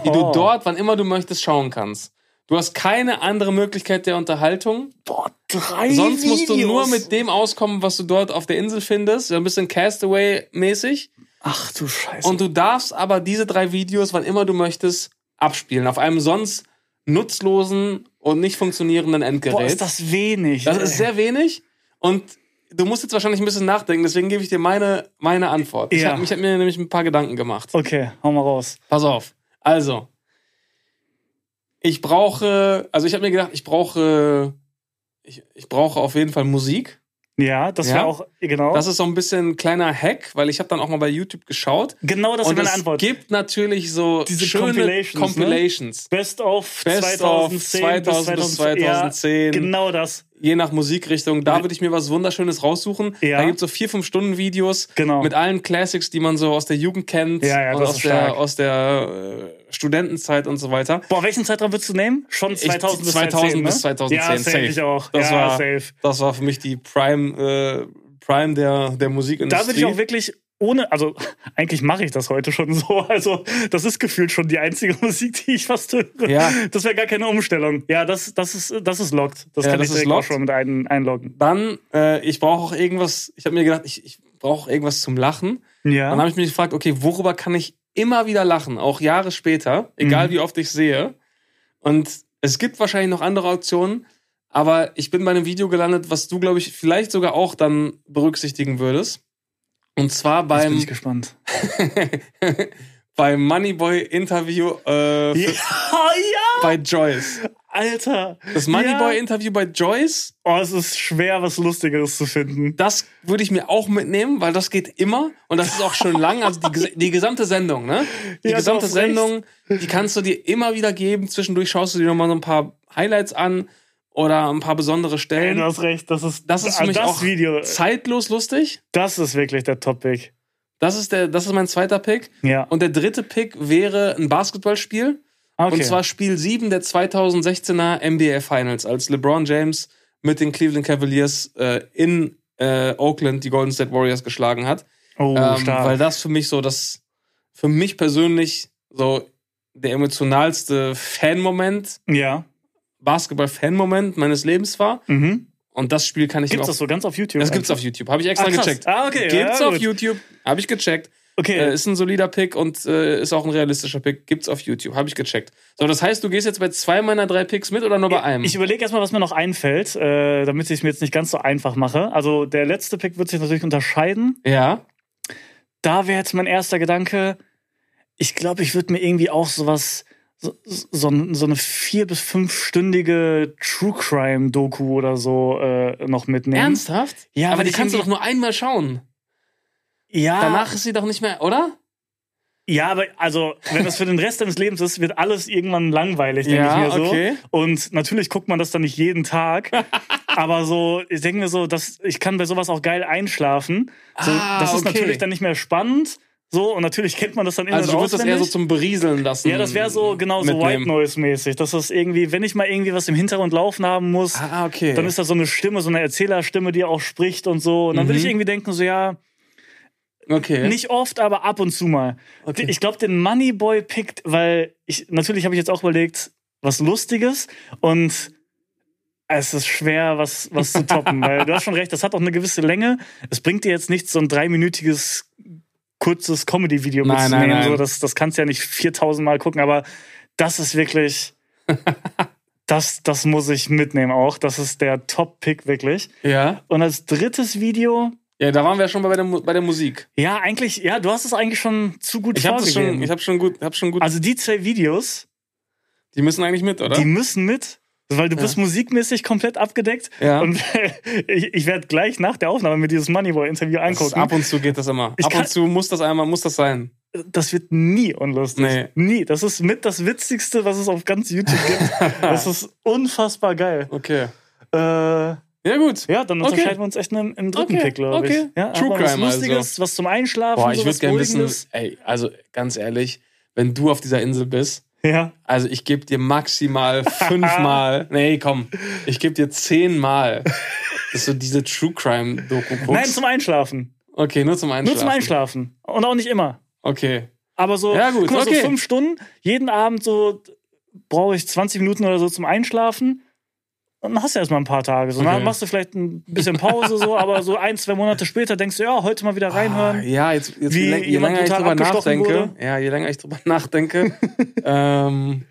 die du Oh. dort, wann immer du möchtest, schauen kannst. Du hast keine andere Möglichkeit der Unterhaltung. Boah, drei Sonst musst du Videos. nur mit dem auskommen, was du dort auf der Insel findest. So ein bisschen Castaway-mäßig. Ach du Scheiße. Und du darfst aber diese drei Videos, wann immer du möchtest, abspielen. Auf einem sonst nutzlosen und nicht funktionierenden Endgerät. Boah, ist das wenig. Das ey. ist sehr wenig. Und du musst jetzt wahrscheinlich ein bisschen nachdenken. Deswegen gebe ich dir meine, meine Antwort. Ich Ja. habe hab mir nämlich ein paar Gedanken gemacht. Okay, hau mal raus. Pass auf. Also, ich brauche, also ich habe mir gedacht, ich brauche, ich, ich brauche auf jeden Fall Musik. Ja, das Ja? wäre auch, genau. Das ist so ein bisschen ein kleiner Hack, weil ich habe dann auch mal bei YouTube geschaut. genau das ist meine es Antwort. gibt natürlich so Diese schöne Compilations, ne? Compilations. Best of Best of 2010 2000 bis 2010. Ja, genau das. Je nach Musikrichtung. Da würde ich mir was Wunderschönes raussuchen. Ja. Da gibt es so vier, fünf Stunden Videos Genau. mit allen Classics, die man so aus der Jugend kennt Ja, ja, und aus der, aus der äh, Studentenzeit und so weiter. Boah, welchen Zeitraum würdest du nehmen? Schon 2000 bis 2000 2010, bis ne? 2010, Ja, safe, safe. ich auch. Das war- safe. Das war für mich die Prime, äh, Prime der, der Musikindustrie. Da würde ich auch wirklich ohne, also eigentlich mache ich das heute schon so. Also das ist gefühlt schon die einzige Musik, die ich fast höre. Ja. Das wäre gar keine Umstellung. Ja, das, das ist, das ist locked. Das Ja, kann das ich direkt auch schon mit ein, einloggen. Dann, äh, ich brauche auch irgendwas, ich habe mir gedacht, ich, ich brauche auch irgendwas zum Lachen. Ja. Dann habe ich mich gefragt, okay, worüber kann ich immer wieder lachen, auch Jahre später, egal Mhm. wie oft ich sehe. Und es gibt wahrscheinlich noch andere Optionen, aber ich bin bei einem Video gelandet, was du, glaube ich, vielleicht sogar auch dann berücksichtigen würdest. Und zwar Jetzt bin beim, ich gespannt. beim Moneyboy-Interview äh, Ja, ja, bei Joyce. Alter. Das Ja. Moneyboy-Interview bei Joyce, Oh, es ist schwer, was Lustigeres zu finden. das würde ich mir auch mitnehmen, weil das geht immer und das ist auch schon lang. Also die, die gesamte Sendung, ne? Die Ja, gesamte hast recht. Sendung, die kannst du dir immer wieder geben. Zwischendurch schaust du dir nochmal so ein paar Highlights an oder ein paar besondere Stellen. du hast recht, das ist Das ist für ah, mich das auch Video. zeitlos lustig. Das ist wirklich der Top-Pick. Das ist, der, das ist mein zweiter Pick. Ja. Und der dritte Pick wäre ein Basketballspiel. okay. Und zwar Spiel 7 der 2016er NBA Finals, als LeBron James mit den Cleveland Cavaliers äh, in äh, Oakland die Golden State Warriors geschlagen hat. oh, ähm, stark. weil das für mich so das, für mich persönlich so der emotionalste Fan-Moment, ja. Basketball-Fan-Moment meines Lebens war. Mhm. Und das Spiel kann ich Gibt's auch, das so ganz auf YouTube? das gibt's auf YouTube. Habe ich extra Ah, gecheckt. Ah, okay. Gibt's ja, auf gut. YouTube. Habe ich gecheckt. Okay. Äh, ist ein solider Pick und äh, ist auch ein realistischer Pick. Gibt's auf YouTube. Habe ich gecheckt. So, das heißt, du gehst jetzt bei zwei meiner drei Picks mit oder nur bei einem? Ich überlege erstmal, was mir noch einfällt, äh, damit ich es mir jetzt nicht ganz so einfach mache. Also der letzte Pick wird sich natürlich unterscheiden. ja. Da wäre jetzt mein erster Gedanke, ich glaube, ich würde mir irgendwie auch sowas, so, so, so eine vier- bis fünfstündige True Crime-Doku oder so äh, noch mitnehmen. Ernsthaft? Ja, aber die kannst du doch nur einmal schauen. Ja, Danach ist sie doch nicht mehr, oder? ja, aber also, wenn das für den Rest deines Lebens ist, wird alles irgendwann langweilig, denke Ja, ich mir so. okay. Und natürlich guckt man das dann nicht jeden Tag. aber so, ich denke mir so, dass ich kann bei sowas auch geil einschlafen. So, Ah, das ist okay. natürlich dann nicht mehr spannend. So, und natürlich kennt man das dann in- Also du würdest das eher so zum Berieseln lassen. Ja, das wäre so genau so White mitnehmen. Noise mäßig. Das ist irgendwie, wenn ich mal irgendwie was im Hintergrund laufen haben muss, Ah, okay. dann ist da so eine Stimme, so eine Erzählerstimme, die auch spricht und so. Und dann würde Mhm. ich irgendwie denken, so ja, okay. nicht oft, aber ab und zu mal. Okay. Ich glaube, den Moneyboy pickt, weil ich natürlich habe ich jetzt auch überlegt, was Lustiges und es ist schwer, was, was zu toppen, weil du hast schon recht, das hat auch eine gewisse Länge. Es bringt dir jetzt nichts, so ein dreiminütiges, kurzes Comedy-Video mitzunehmen. nein, nein. So, das, das kannst du ja nicht 4000 Mal gucken, aber das ist wirklich, das, das muss ich mitnehmen auch. Das ist der Top-Pick wirklich. ja. Und als drittes Video, Ja, da waren wir schon bei der, bei der Musik. ja, eigentlich, ja, du hast es eigentlich schon zu gut Ich vorgegeben. schon, ich habe schon gut, hab schon gut. Also die zwei Videos, die müssen eigentlich mit, oder? die müssen mit, weil du Ja. bist musikmäßig komplett abgedeckt. Ja. Und ich, ich werde gleich nach der Aufnahme mir dieses Moneyboy-Interview angucken. ab und zu geht das immer. Ich ab und zu muss das einmal, muss das sein. Das wird nie unlustig. Nee. Nie. Das ist mit das Witzigste, was es auf ganz YouTube gibt. das ist unfassbar geil. Okay. Äh, Ja, gut. ja, dann Okay. unterscheiden wir uns echt im, im dritten Okay, Pick, glaube ich. okay. Ja, True aber was Crime also. Lustiges, was zum Einschlafen, Boah, ich würde gerne wissen, ey, also ganz ehrlich, wenn du auf dieser Insel bist, Ja. also ich gebe dir maximal fünfmal, nee, komm, ich gebe dir zehnmal, dass du diese True Crime Doku guckst. Nein, zum Einschlafen. okay, nur zum Einschlafen. Nur zum Einschlafen. Und auch nicht immer. Okay. Aber so, Ja, gut, mal, okay. so fünf Stunden, jeden Abend so brauche ich 20 Minuten oder so zum Einschlafen. Und dann hast du erstmal ein paar Tage. So, Okay. dann machst du vielleicht ein bisschen Pause, so, aber so ein, zwei Monate später denkst du, ja, heute mal wieder reinhören. Ah, ja, jetzt, jetzt Wie je, länger ich drüber nachdenke, wurde. ja, je länger ich drüber nachdenke, ähm,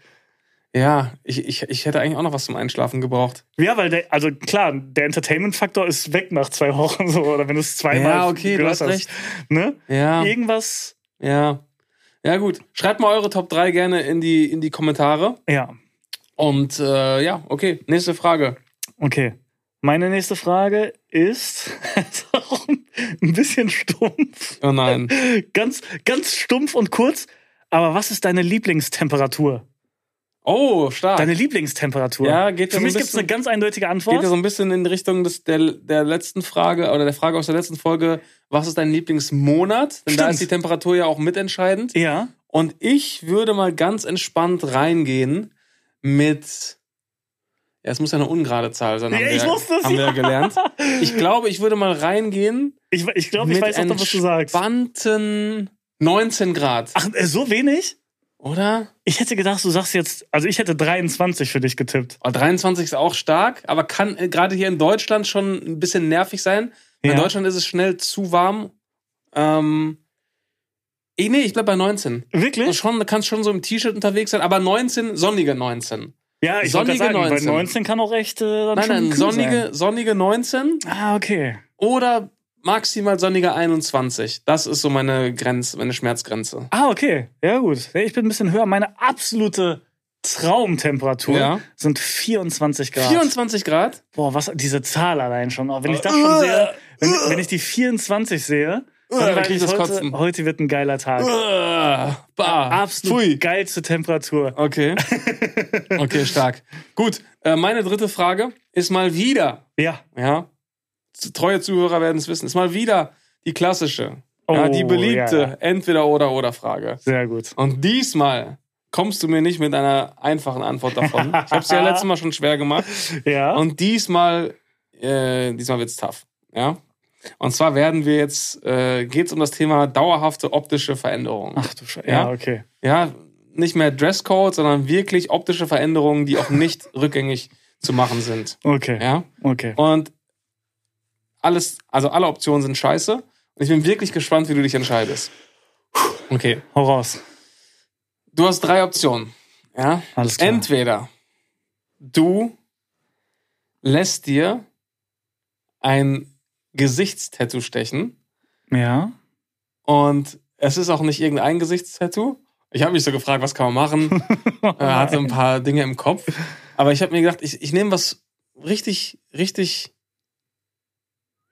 ja, ich, ich, ich hätte eigentlich auch noch was zum Einschlafen gebraucht. Ja, weil der, also klar, der Entertainment-Faktor ist weg nach zwei Wochen so, oder wenn du es zweimal Ja, okay, du hast recht. Ne? Ja, Irgendwas, ja. Ja, gut. Schreibt mal eure Top 3 gerne in die, in die Kommentare. ja, Und äh, ja, okay, nächste Frage. okay. Meine nächste Frage ist, ein bisschen stumpf. Oh nein. Ganz, ganz stumpf und kurz. Aber was ist deine Lieblingstemperatur? Oh, stark. Deine Lieblingstemperatur. Ja, geht Für so mich ein gibt es eine bisschen- ganz eindeutige Antwort. Geht ja so ein bisschen in Richtung des, der, der letzten Frage oder der Frage aus der letzten Folge, was ist dein Lieblingsmonat? Denn da Stimmt. ist die Temperatur ja auch mitentscheidend. ja. Und ich würde mal ganz entspannt reingehen mit. Ja, es muss ja eine ungerade Zahl sein, haben, Ja, ich wir, wusste es, haben wir ja. ja gelernt. Ich glaube, ich würde mal reingehen Ich, ich glaube, ich weiß auch noch, was du sagst. entspannten 19 Grad. Ach, äh, so wenig? Oder? Ich hätte gedacht, du sagst jetzt, also ich hätte 23 für dich getippt. Oh, 23 ist auch stark, aber kann äh, gerade hier in Deutschland schon ein bisschen nervig sein. In Ja. Deutschland ist es schnell zu warm. Ähm, ich, nee, ich bleib bei 19. Und Wirklich? schon, du kannst schon so im T-Shirt unterwegs sein, aber 19, sonnige 19. Ja, ich Sonnige sagen, 19. bei 19 kann auch echt äh, dann Nein, schon nein, kühl sonnige, sonnige 19 Sein. Ah, okay. oder maximal sonnige 21. Das ist so meine Grenze, meine Schmerzgrenze. Ah, okay. Ja, gut. Ich bin ein bisschen höher. Meine absolute Traumtemperatur Ja. sind 24 Grad. 24 Grad? Boah, was, diese Zahl allein schon. Wenn ich das schon sehe, wenn, wenn ich die 24 sehe, ich, das heute, Kotzen. heute wird ein geiler Tag. Uh, bah. Absolut Pfui. geilste Temperatur. Okay. Okay, stark. Gut, äh, meine dritte Frage ist mal wieder, Ja. ja, treue Zuhörer werden es wissen, ist mal wieder die klassische, ja, Oh, die beliebte ja. Entweder-oder-oder-Frage. Sehr gut. Und diesmal kommst du mir nicht mit einer einfachen Antwort davon. Ich habe es ja letztes Mal schon schwer gemacht. Ja. Und diesmal, äh, diesmal wird's tough. Ja. Und zwar werden wir jetzt, äh, geht's um das Thema dauerhafte optische Veränderungen. Ach du Scheiße. Ja? Ja, okay. Ja, nicht mehr Dresscode, sondern wirklich optische Veränderungen, die auch nicht rückgängig zu machen sind. Okay. Ja. Okay. Und alles, also alle Optionen sind scheiße. Und ich bin wirklich gespannt, wie du dich entscheidest. Okay. Hau raus. Du hast drei Optionen. Ja. Alles klar. Entweder du lässt dir ein Gesichtstattoo stechen Ja. und es ist auch nicht irgendein Gesichtstattoo. Ich habe mich so gefragt, was kann man machen? er hatte ein paar Dinge im Kopf. Aber ich habe mir gedacht, ich, ich nehme was richtig, richtig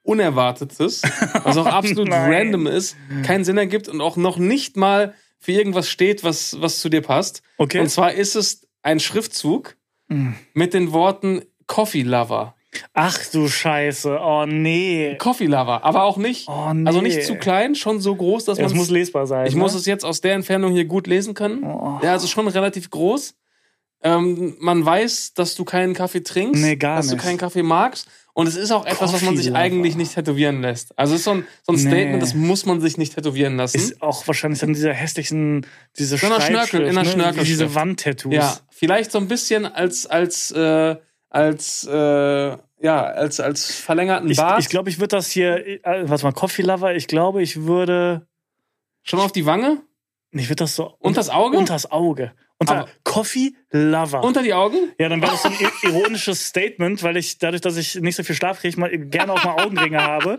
Unerwartetes, was auch absolut random ist, keinen Sinn ergibt und auch noch nicht mal für irgendwas steht, was, was zu dir passt. Okay. Und zwar ist es ein Schriftzug Mhm. mit den Worten Coffee Lover. Ach du Scheiße. Oh nee. Coffee Lover, aber auch nicht, Oh nee. also nicht zu klein, schon so groß, dass Es man muss lesbar sein. Ich ne? muss es jetzt aus der Entfernung hier gut lesen können. Oh. Ja, also schon relativ groß. Ähm, man weiß, dass du keinen Kaffee trinkst, Nee, gar dass du nicht. keinen Kaffee magst. Und es ist auch etwas, was man sich Coffee-Lover. eigentlich nicht tätowieren lässt. Also es ist so ein, so ein Nee. Statement, das muss man sich nicht tätowieren lassen. Ist auch wahrscheinlich dann dieser hässlichen, diese So Schnörkel- in einer ne? Schnörkelschrift. Diese Wandtattoos. ja, vielleicht so ein bisschen als, als, äh, als, äh, ja, als, als verlängerten Ich, Bart. ich glaube, ich würde das hier, äh, warte mal, Coffee Lover, ich glaube, ich würde, Schon auf die Wange? ich würde das so. Und das Auge? Unter das Auge. Unter Aber- Coffee Lover. Unter die Augen? ja, dann wäre das so ein ironisches Statement, weil ich dadurch, dass ich nicht so viel Schlaf kriege, mal gerne auch mal Augenringe habe.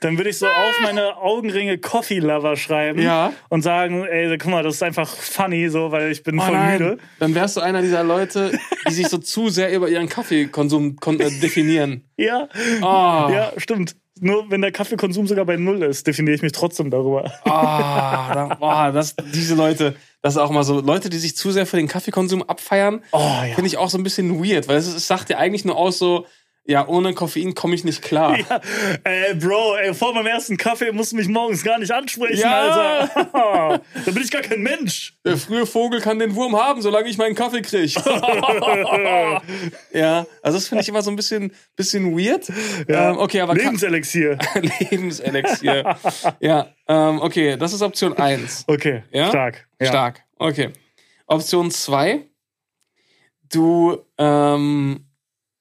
Dann würde ich so auf meine Augenringe Coffee Lover schreiben Ja. und sagen, ey, guck mal, das ist einfach funny, so, weil ich bin Oh voll nein, müde. dann wärst du einer dieser Leute, die sich so zu sehr über ihren Kaffeekonsum kon äh, definieren. Ja, Ah. ja, stimmt. Nur wenn der Kaffeekonsum sogar bei Null ist, definiere ich mich trotzdem darüber. Ah, da, boah, das, diese Leute, das ist auch mal so, Leute, die sich zu sehr für den Kaffeekonsum abfeiern, Oh ja. finde ich auch so ein bisschen weird, weil es, es sagt ja eigentlich nur aus so, ja, ohne Koffein komme ich nicht klar. Ja, ey, Bro, ey, vor meinem ersten Kaffee musst du mich morgens gar nicht ansprechen, Ja. Alter. da bin ich gar kein Mensch. Der frühe Vogel kann den Wurm haben, solange ich meinen Kaffee kriege. ja, also das finde ich immer so ein bisschen, bisschen weird. Ja. Ähm, okay, aber Lebenselixier. Lebenselixier. ja, ähm, okay, das ist Option 1. Okay, Ja? stark. Stark. Okay. Option 2. Du ähm,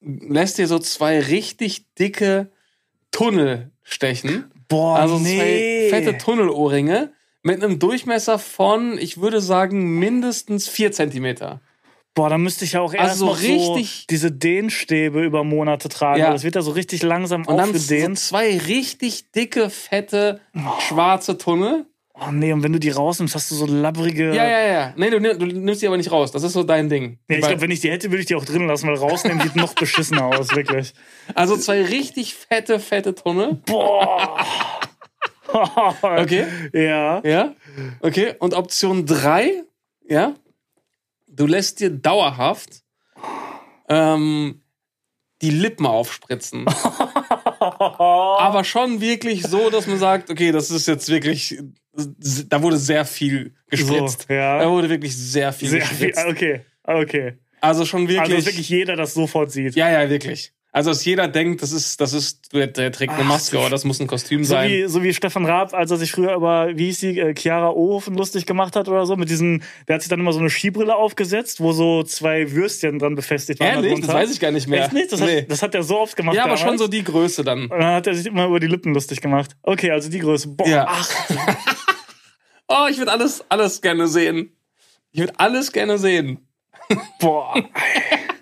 lässt dir so zwei richtig dicke Tunnel stechen. Boah, Also nee. zwei fette Tunnelohrringe mit einem Durchmesser von, ich würde sagen, mindestens 4 Zentimeter. Boah, da müsste ich ja auch erst Also so noch richtig- so diese Dehnstäbe über Monate tragen. Ja. Das wird ja so richtig langsam Und dann so aufgedehnt. zwei richtig dicke, fette, schwarze Tunnel. Oh nee, und wenn du die rausnimmst, hast du so labbrige... Ja, ja, ja. Nee, du, du nimmst die aber nicht raus. Das ist so dein Ding. Ja, ich glaube, wenn ich die hätte, würde ich die auch drin lassen, weil rausnehmen sieht noch beschissener aus, wirklich. also zwei richtig fette, fette Tunnel. Boah. Okay. Ja. Ja. Okay. Und Option 3, ja. du lässt dir dauerhaft ähm, die Lippen aufspritzen. Aber schon wirklich so, dass man sagt, okay, das ist jetzt wirklich, da wurde sehr viel gespritzt. So, ja. Da wurde wirklich sehr viel Sehr viel, gespritzt. okay, okay. Also schon wirklich. Also, dass wirklich jeder das sofort sieht. ja, ja, wirklich. Also, dass jeder denkt, das ist, das ist, der, der trägt eine Ach, Maske oder das muss ein Kostüm So sein. wie, so wie Stefan Raab, als er sich früher über, wie hieß die, äh, Chiara Ohofen lustig gemacht hat oder so, mit diesem, der hat sich dann immer so eine Skibrille aufgesetzt, wo so zwei Würstchen dran befestigt waren. Ehrlich? Das weiß ich gar nicht mehr. Echt nicht? Das, Nee. hat, das hat er so oft gemacht. ja, aber damals. schon so die Größe dann. Und dann hat er sich immer über die Lippen lustig gemacht. Okay, also die Größe. Boah, Ja. ach. Oh, ich würde alles, alles gerne sehen. Ich würde alles gerne sehen. Boah.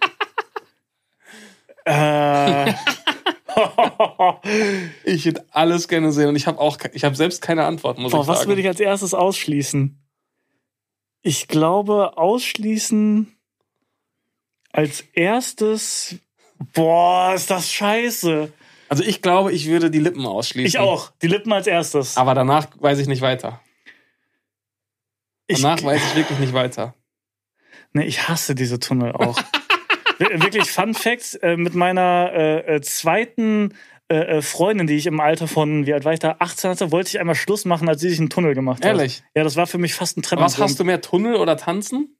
äh. Ich würde alles gerne sehen und ich habe auch, ich habe selbst keine Antwort, muss Boah, ich was sagen. würde ich als erstes ausschließen? Ich glaube, ausschließen als erstes. Boah, ist das scheiße. also ich glaube, ich würde die Lippen ausschließen. Ich auch. Die Lippen als erstes. Aber danach weiß ich nicht weiter. Ich, Danach weiß ich wirklich nicht weiter. nee, ich hasse diese Tunnel auch. Wir- Wirklich, Fun Fact: äh, mit meiner äh, äh, zweiten äh, äh, Freundin, die ich im Alter von, wie alt war ich da? 18 hatte, wollte ich einmal Schluss machen, als sie sich einen Tunnel gemacht hat. Ehrlich? Ja, das war für mich fast ein Was Trennungsgrund. hast du mehr, Tunnel oder Tanzen?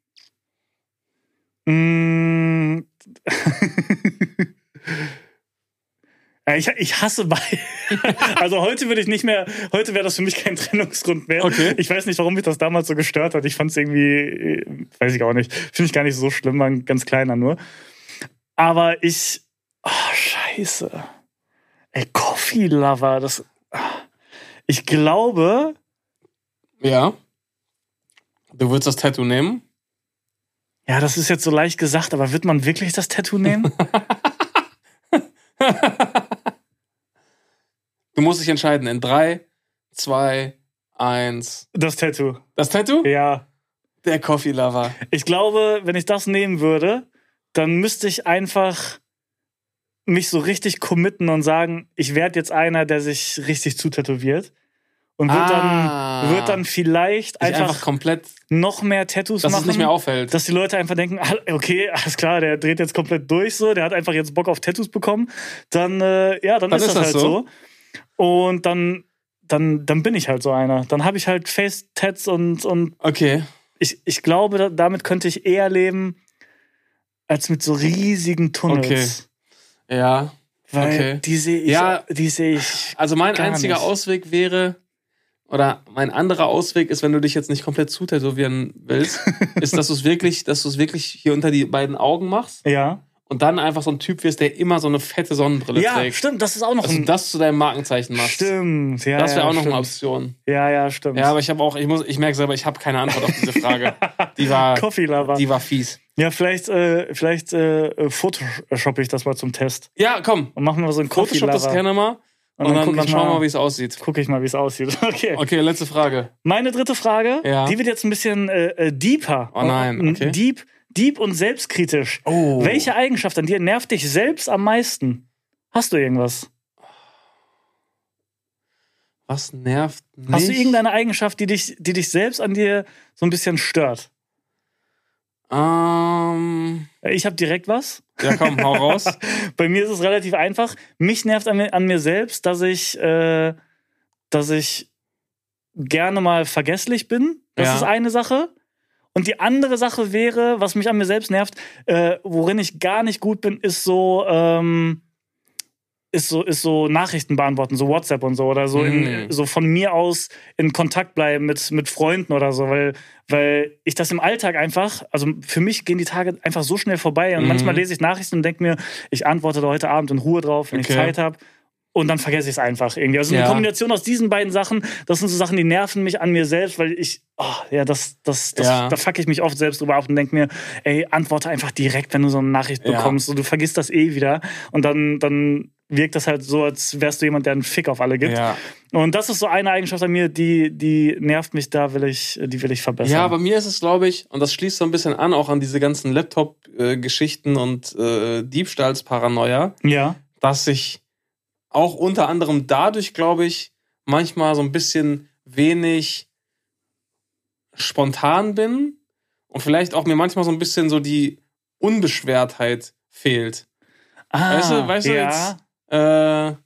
Mm. Ja, ich, ich hasse bei. Also heute würde ich nicht mehr, heute wäre das für mich kein Trennungsgrund mehr. Okay. Ich weiß nicht, warum mich das damals so gestört hat. Ich fand es irgendwie, äh, weiß ich auch nicht. Finde ich gar nicht so schlimm, war ein ganz kleiner nur. Aber ich, oh, scheiße. Ey, Coffee Lover, das. ah. Ich glaube, Ja. Du würdest das Tattoo nehmen? ja, das ist jetzt so leicht gesagt, aber wird man wirklich das Tattoo nehmen? Du musst dich entscheiden in drei, zwei, eins. Das Tattoo. Das Tattoo? Ja. Der Coffee Lover. Ich glaube, wenn ich das nehmen würde, dann müsste ich einfach mich so richtig committen und sagen, ich werde jetzt einer, der sich richtig zutätowiert. Und wird, Ah. dann, wird dann vielleicht einfach, einfach komplett, noch mehr Tattoos dass machen. es nicht mehr auffällt. dass die Leute einfach denken, ah, okay, alles klar, der dreht jetzt komplett durch so, der hat einfach jetzt Bock auf Tattoos bekommen, dann äh, ja, dann, Dann ist, ist das, das halt so. so. Und dann dann dann bin ich halt so einer. Dann habe ich halt Face Tats und und okay. ich, ich glaube, da- damit könnte ich eher leben als mit so riesigen Tunnels. Ja. Weil Okay. die sehe ich, Ja. die sehe ich. Also mein einziger nicht. Ausweg wäre, oder mein anderer Ausweg ist, wenn du dich jetzt nicht komplett zutätowieren willst, ist, dass du es wirklich, dass du es wirklich hier unter die beiden Augen machst Ja. Und dann einfach so ein Typ wirst, der immer so eine fette Sonnenbrille Ja, trägt. stimmt, das ist auch noch du ein. das zu deinem Markenzeichen machst. Stimmt, ja. Das wäre ja, auch noch stimmt. eine Option. Ja, ja, stimmt. Ja, aber ich habe auch, ich muss, ich merke selber, ich habe keine Antwort auf diese Frage. Die war, Coffee Lover. die war fies. Ja, vielleicht, äh, vielleicht äh, photoshoppe ich das mal zum Test. Ja, komm. Und machen wir so ein Coffee Photoshop das gerne mal. Und, dann dann, dann ich schauen wir mal- mal, wie es aussieht. Gucke ich mal, wie es aussieht. Okay. Okay, letzte Frage. Meine dritte Frage, Ja. die wird jetzt ein bisschen äh, äh, deeper. Oh nein, okay. Deep, deep und selbstkritisch. Oh. Welche Eigenschaft an dir nervt dich selbst am meisten? Hast du irgendwas? Was nervt mich? Hast du irgendeine Eigenschaft, die dich, die dich selbst an dir so ein bisschen stört? Ähm, Ich habe direkt was. ja, komm, hau raus. Bei mir ist es relativ einfach. Mich nervt an mir, an mir selbst, dass ich, äh, dass ich gerne mal vergesslich bin. Das Ja. ist eine Sache. Und die andere Sache wäre, was mich an mir selbst nervt, äh, worin ich gar nicht gut bin, ist so, ähm, ist so, ist so Nachrichten beantworten, so WhatsApp und so oder so, in, Mhm. so von mir aus in Kontakt bleiben mit, mit Freunden oder so, weil, weil ich das im Alltag einfach, also für mich gehen die Tage einfach so schnell vorbei und Mhm. manchmal lese ich Nachrichten und denke mir, ich antworte da heute Abend in Ruhe drauf, wenn ich Okay. Zeit habe. Und dann vergesse ich es einfach irgendwie. Also eine Ja. Kombination aus diesen beiden Sachen, das sind so Sachen, die nerven mich an mir selbst, weil ich, oh, ja, das, das, das Ja. da fuck ich mich oft selbst drüber ab und denke mir, ey, antworte einfach direkt, wenn du so eine Nachricht Ja. bekommst. Und du vergisst das eh wieder. Und dann, dann wirkt das halt so, als wärst du jemand, der einen Fick auf alle gibt. Ja. Und das ist so eine Eigenschaft an mir, die, die nervt mich, da will ich, die will ich verbessern. ja, bei mir ist es, glaube ich, und das schließt so ein bisschen an, auch an diese ganzen Laptop-Geschichten und äh, Diebstahlsparanoia, ja. dass ich auch unter anderem dadurch, glaube ich, manchmal so ein bisschen wenig spontan bin Und vielleicht auch mir manchmal so ein bisschen so die Unbeschwertheit fehlt. Ah, weißt du, weißt du ja, jetzt? Äh,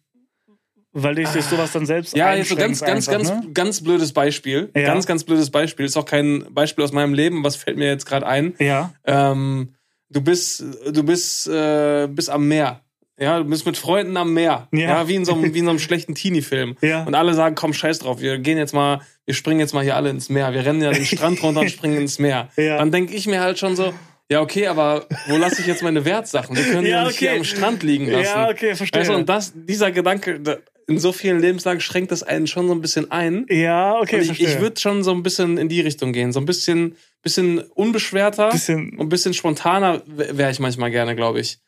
weil dich durch sowas dann selbst ja, jetzt so ganz, ganz, einschränkst ganz, einfach, ne? ganz blödes Beispiel. Ja. Ganz, ganz blödes Beispiel. Ist auch kein Beispiel aus meinem Leben, was fällt mir jetzt gerade ein. Ja, Ähm, du bist, du bist, äh, bist am Meer. Ja, du bist mit Freunden am Meer. Ja. Ja, wie in so einem, wie in so einem schlechten Teenie-Film. Ja. Und alle sagen, komm, scheiß drauf, wir gehen jetzt mal, wir springen jetzt mal hier alle ins Meer. Wir rennen ja den Strand runter und springen ins Meer. Ja. Dann denke ich mir halt schon so, ja, okay, aber wo lasse ich jetzt meine Wertsachen? Wir können Ja, ja nicht hier okay. am Strand liegen lassen. ja, okay, verstehe. Weißt du, und das, dieser Gedanke, da- in so vielen Lebenslagen schränkt das einen schon so ein bisschen ein. ja, okay, Und ich, verstehe. ich würde schon so ein bisschen in die Richtung gehen. So ein bisschen, bisschen unbeschwerter Bisschen- und ein bisschen spontaner wäre ich manchmal gerne, glaube ich.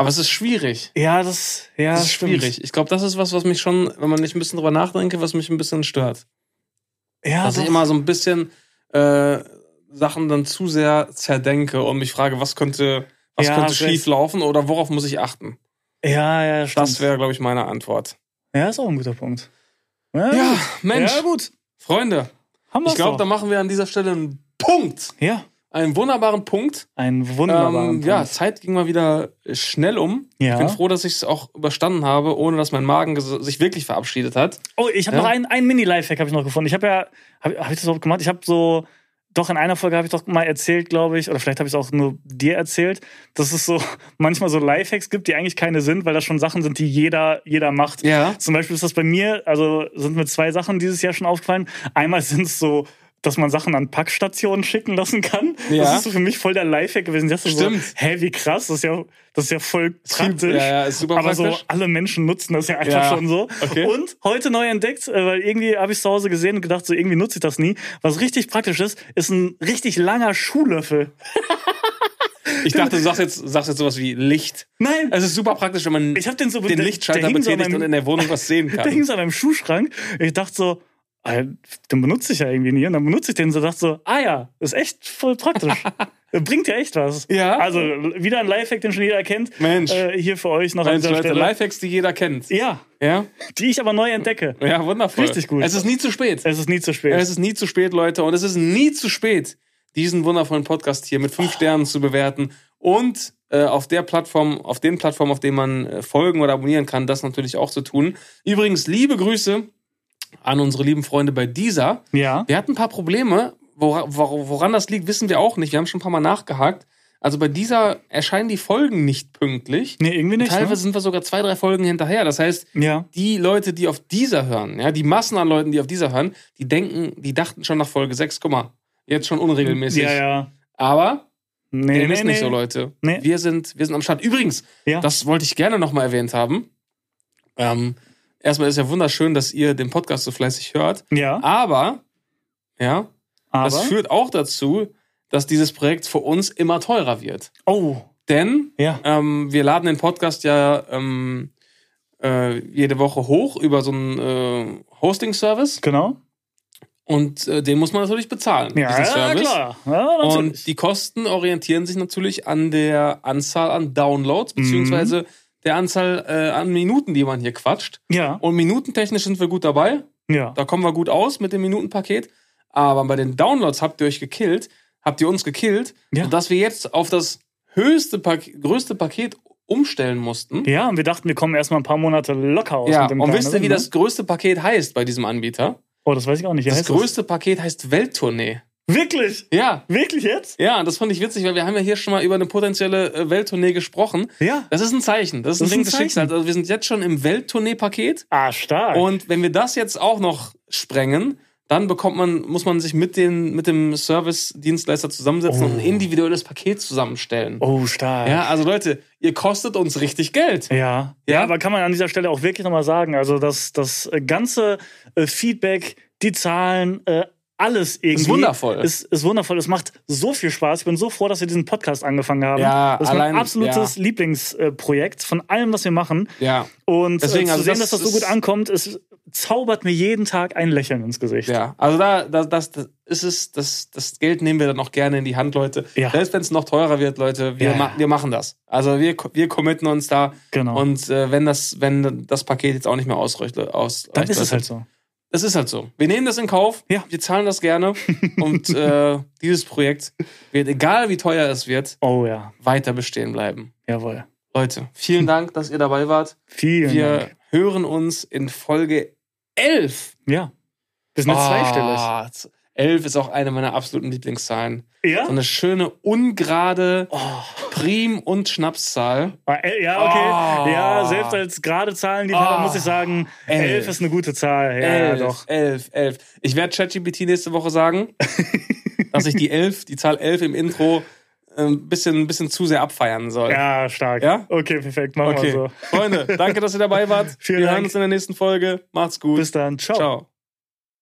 Aber es ist schwierig. ja, das, ja, Es ist stimmt. schwierig. Ich glaube, das ist was, was mich schon, wenn man nicht ein bisschen drüber nachdenke, was mich ein bisschen stört. Ja, Dass ich doch. immer so ein bisschen äh, Sachen dann zu sehr zerdenke und mich frage, was könnte, was Ja, könnte schief laufen oder worauf muss ich achten? ja, ja, stimmt. Das wäre, glaube ich, meine Antwort. ja, ist auch ein guter Punkt. Ja, Ja. Mensch, Ja, gut. Freunde, Haben wir's ich glaube, da machen wir an dieser Stelle einen Punkt. Ja, Einen wunderbaren Punkt. ein wunderbarer Ähm, ja, Zeit ging mal wieder schnell um. Ja. Ich bin froh, dass ich es auch überstanden habe, ohne dass mein Magen sich wirklich verabschiedet hat. Oh, ich habe Ja. noch einen, einen Mini-Lifehack habe ich noch gefunden. Ich habe ja, habe hab ich das überhaupt gemacht? Ich habe so, doch in einer Folge habe ich doch mal erzählt, glaube ich, oder vielleicht habe ich es auch nur dir erzählt, dass es so manchmal so Lifehacks gibt, die eigentlich keine sind, weil das schon Sachen sind, die jeder, jeder macht. Ja. Zum Beispiel ist das bei mir, also sind mir zwei Sachen dieses Jahr schon aufgefallen. Einmal sind es so, dass man Sachen an Packstationen schicken lassen kann. Ja. Das ist so für mich voll der Lifehack gewesen. Das ist so, Stimmt. hä, wie krass, das ist ja, das ist ja voll praktisch. Ja, ja, ist super aber so praktisch. alle Menschen nutzen das ja einfach Ja. schon so. Okay. Und heute neu entdeckt, äh, weil irgendwie habe ich zu Hause gesehen und gedacht, so irgendwie nutze ich das nie. Was richtig praktisch ist, ist ein richtig langer Schuhlöffel. Ich dachte, du sagst jetzt, sagst jetzt sowas wie Licht. Nein, Es ist super praktisch, wenn man ich habe den so den der- Lichtschalter der hing so betätigt und meinem- in der Wohnung was sehen Der kann. hing so an meinem Schuhschrank. Ich dachte so, den benutze ich ja irgendwie nie. Und dann benutze ich den so, dachte so, ah ja, ist echt voll praktisch. Bringt ja echt was. Ja. Also wieder ein Lifehack, den schon jeder kennt. Mensch. Äh, hier für euch noch an Mensch, dieser Leute, Stelle. Lifehacks, die jeder kennt. Ja, Ja? die ich aber neu entdecke. Ja, wundervoll. Richtig gut. Es ist nie zu spät. Es ist nie zu spät. Es ist nie zu spät, Leute. Und es ist nie zu spät, diesen wundervollen Podcast hier mit fünf Sternen zu bewerten und äh, auf der Plattform, auf den Plattformen, auf denen man äh, folgen oder abonnieren kann, das natürlich auch zu tun. Übrigens, liebe Grüße an unsere lieben Freunde bei dieser. ja. Wir hatten ein paar Probleme. Wora, wor- woran das liegt, wissen wir auch nicht. Wir haben schon ein paar Mal nachgehakt. Also bei dieser erscheinen die Folgen nicht pünktlich. Nee, irgendwie nicht. Teilweise Ne? sind wir sogar zwei, drei Folgen hinterher. Das heißt, Ja. die Leute, die auf dieser hören, ja, die Massen an Leuten, die auf dieser hören, die denken, die dachten schon nach Folge 6, guck mal, jetzt schon unregelmäßig. Ja, ja. Aber Nee, dem nee, ist nee. nicht so, Leute. Nee. Wir, sind, wir sind am Start. Übrigens, Ja. das wollte ich gerne nochmal erwähnt haben. Ähm, erstmal ist ja wunderschön, dass ihr den Podcast so fleißig hört. ja, Aber, ja, aber. das führt auch dazu, dass dieses Projekt für uns immer teurer wird. oh, Denn ja. ähm, wir laden den Podcast ja ähm, äh, jede Woche hoch über so einen äh, Hosting-Service Genau. und äh, den muss man natürlich bezahlen, Ja, ja klar. Ja. Und die Kosten orientieren sich natürlich an der Anzahl an Downloads, Mhm. Der Anzahl äh, an Minuten, die man hier quatscht. ja, Und minutentechnisch sind wir gut dabei. ja. Da kommen wir gut aus mit dem Minutenpaket. Aber bei den Downloads habt ihr euch gekillt, habt ihr uns gekillt, Ja. sodass wir jetzt auf das höchste, Pak größte Paket umstellen mussten. Ja, und wir dachten, wir kommen erstmal ein paar Monate locker aus. Ja, mit dem und wisst ihr, wie ne? das größte Paket heißt bei diesem Anbieter? Oh, das weiß ich auch nicht. Wie Das größte Paket heißt Welttournee. Wirklich? Ja, Wirklich jetzt? ja, das fand ich witzig, weil wir haben ja hier schon mal über eine potenzielle äh, Welttournee gesprochen. Ja. Das ist ein Zeichen, das ist ein Das Ding des. Schicksals. Also wir sind jetzt schon im Welttournee-Paket Ah, stark. und wenn wir das jetzt auch noch sprengen, dann bekommt man, muss man sich mit, den, mit dem Service-Dienstleister zusammensetzen und ein individuelles Paket zusammenstellen. oh, stark. Ja, also Leute, ihr kostet uns richtig Geld. Ja. ja, Ja? aber kann man an dieser Stelle auch wirklich nochmal sagen, also das, das ganze äh, Feedback, die Zahlen, äh, alles irgendwie. Ist wundervoll. Ist, ist wundervoll. Es macht so viel Spaß. Ich bin so froh, dass wir diesen Podcast angefangen haben. Ja, das ist allein- mein absolutes Lieblingsprojekt von allem, was wir machen. Ja, Und Deswegen, äh, zu also sehen, das dass das so gut ankommt, es zaubert mir jeden Tag ein Lächeln ins Gesicht. ja. Also da, da das, das ist es, das, das Geld nehmen wir dann auch gerne in die Hand, Leute. Ja. Selbst wenn es noch teurer wird, Leute, wir, Ja. ma wir machen das. Also wir, wir committen uns da. Genau. Und äh, wenn das, wenn das Paket jetzt auch nicht mehr ausreicht, aus, Dann ist Leute, es halt so. Das ist halt so. Wir nehmen das in Kauf. Ja. Wir zahlen das gerne. Und äh, dieses Projekt wird, egal wie teuer es wird, Oh ja, weiter bestehen bleiben. jawohl. Leute, vielen Dank, dass ihr dabei wart. Vielen Wir Dank. hören uns in Folge 11. Ja. Wir sind jetzt zweistellig. Ah, 11 ist auch eine meiner absoluten Lieblingszahlen. Ja? So eine schöne, ungerade Oh. Prim- und Schnapszahl. Ah, Ja, okay. Ah. Ja, selbst als gerade Zahlen, die Ah. muss ich sagen, Elf. 11 ist eine gute Zahl. Ja, elf, doch. elf, elf. Ich werde ChatGPT nächste Woche sagen, dass ich die 11, die Zahl 11 im Intro ein bisschen, ein bisschen zu sehr abfeiern soll. Ja, stark. Ja? Okay, perfekt. Machen Okay. wir so. Freunde, danke, dass ihr dabei wart. Vielen wir Dank. hören uns in der nächsten Folge. Macht's gut. Bis dann. Ciao. Ciao.